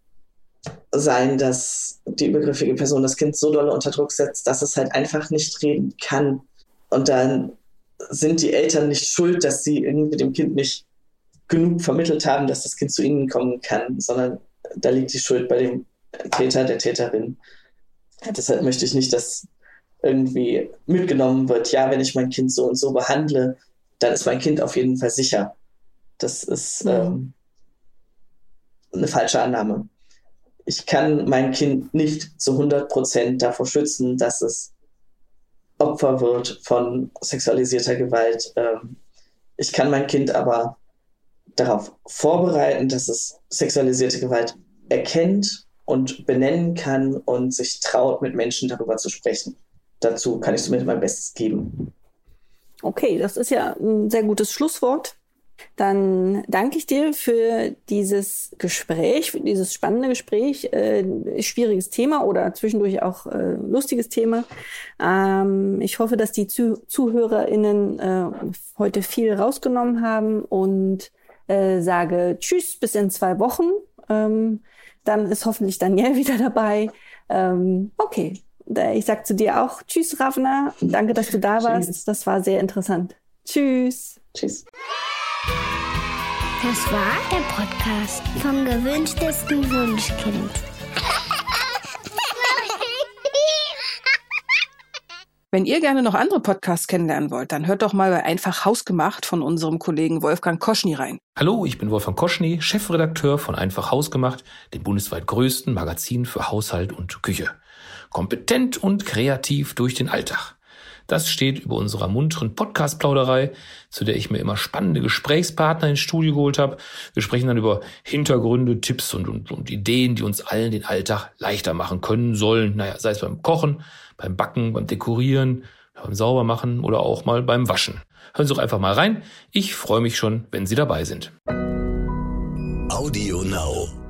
sein, dass die übergriffige Person das Kind so doll unter Druck setzt, dass es halt einfach nicht reden kann. Und dann sind die Eltern nicht schuld, dass sie irgendwie dem Kind nicht genug vermittelt haben, dass das Kind zu ihnen kommen kann, sondern da liegt die Schuld bei dem Täter, der Täterin. Deshalb möchte ich nicht, dass irgendwie mitgenommen wird, ja, wenn ich mein Kind so und so behandle, dann ist mein Kind auf jeden Fall sicher. Das ist ähm, eine falsche Annahme ich kann mein Kind nicht zu 100 Prozent davor schützen, dass es Opfer wird von sexualisierter Gewalt. Ähm, ich kann mein Kind aber darauf vorbereiten, dass es sexualisierte Gewalt erkennt und benennen kann und sich traut, mit Menschen darüber zu sprechen. Dazu kann ich zumindest mein Bestes geben. Okay, das ist ja ein sehr gutes Schlusswort. Dann danke ich dir für dieses Gespräch, für dieses spannende Gespräch. Äh, schwieriges Thema oder zwischendurch auch äh, lustiges Thema. Ähm, ich hoffe, dass die Zuh ZuhörerInnen äh, heute viel rausgenommen haben und äh, sage Tschüss bis in zwei Wochen. Ähm, dann ist hoffentlich Daniel [LAUGHS] wieder dabei. Ähm, okay, ich sag zu dir auch Tschüss, Ravna. Danke, dass du da [LAUGHS] warst. Das war sehr interessant. Tschüss. Tschüss. Das war der Podcast vom gewünschtesten Wunschkind. [LAUGHS] Wenn ihr gerne noch andere Podcasts kennenlernen wollt, dann hört doch mal bei Einfach Hausgemacht von unserem Kollegen Wolfgang Koschny rein. Hallo, ich bin Wolfgang Koschny, Chefredakteur von Einfach Hausgemacht, dem bundesweit größten Magazin für Haushalt und Küche. Kompetent und kreativ durch den Alltag. Das steht über unserer munteren Podcast-Plauderei, zu der ich mir immer spannende Gesprächspartner ins Studio geholt habe. Wir sprechen dann über Hintergründe, Tipps und, und, und Ideen, die uns allen den Alltag leichter machen können sollen. Naja, sei es beim Kochen, beim Backen, beim Dekorieren, beim Saubermachen oder auch mal beim Waschen. Hören Sie doch einfach mal rein. Ich freue mich schon, wenn Sie dabei sind. Audio Now.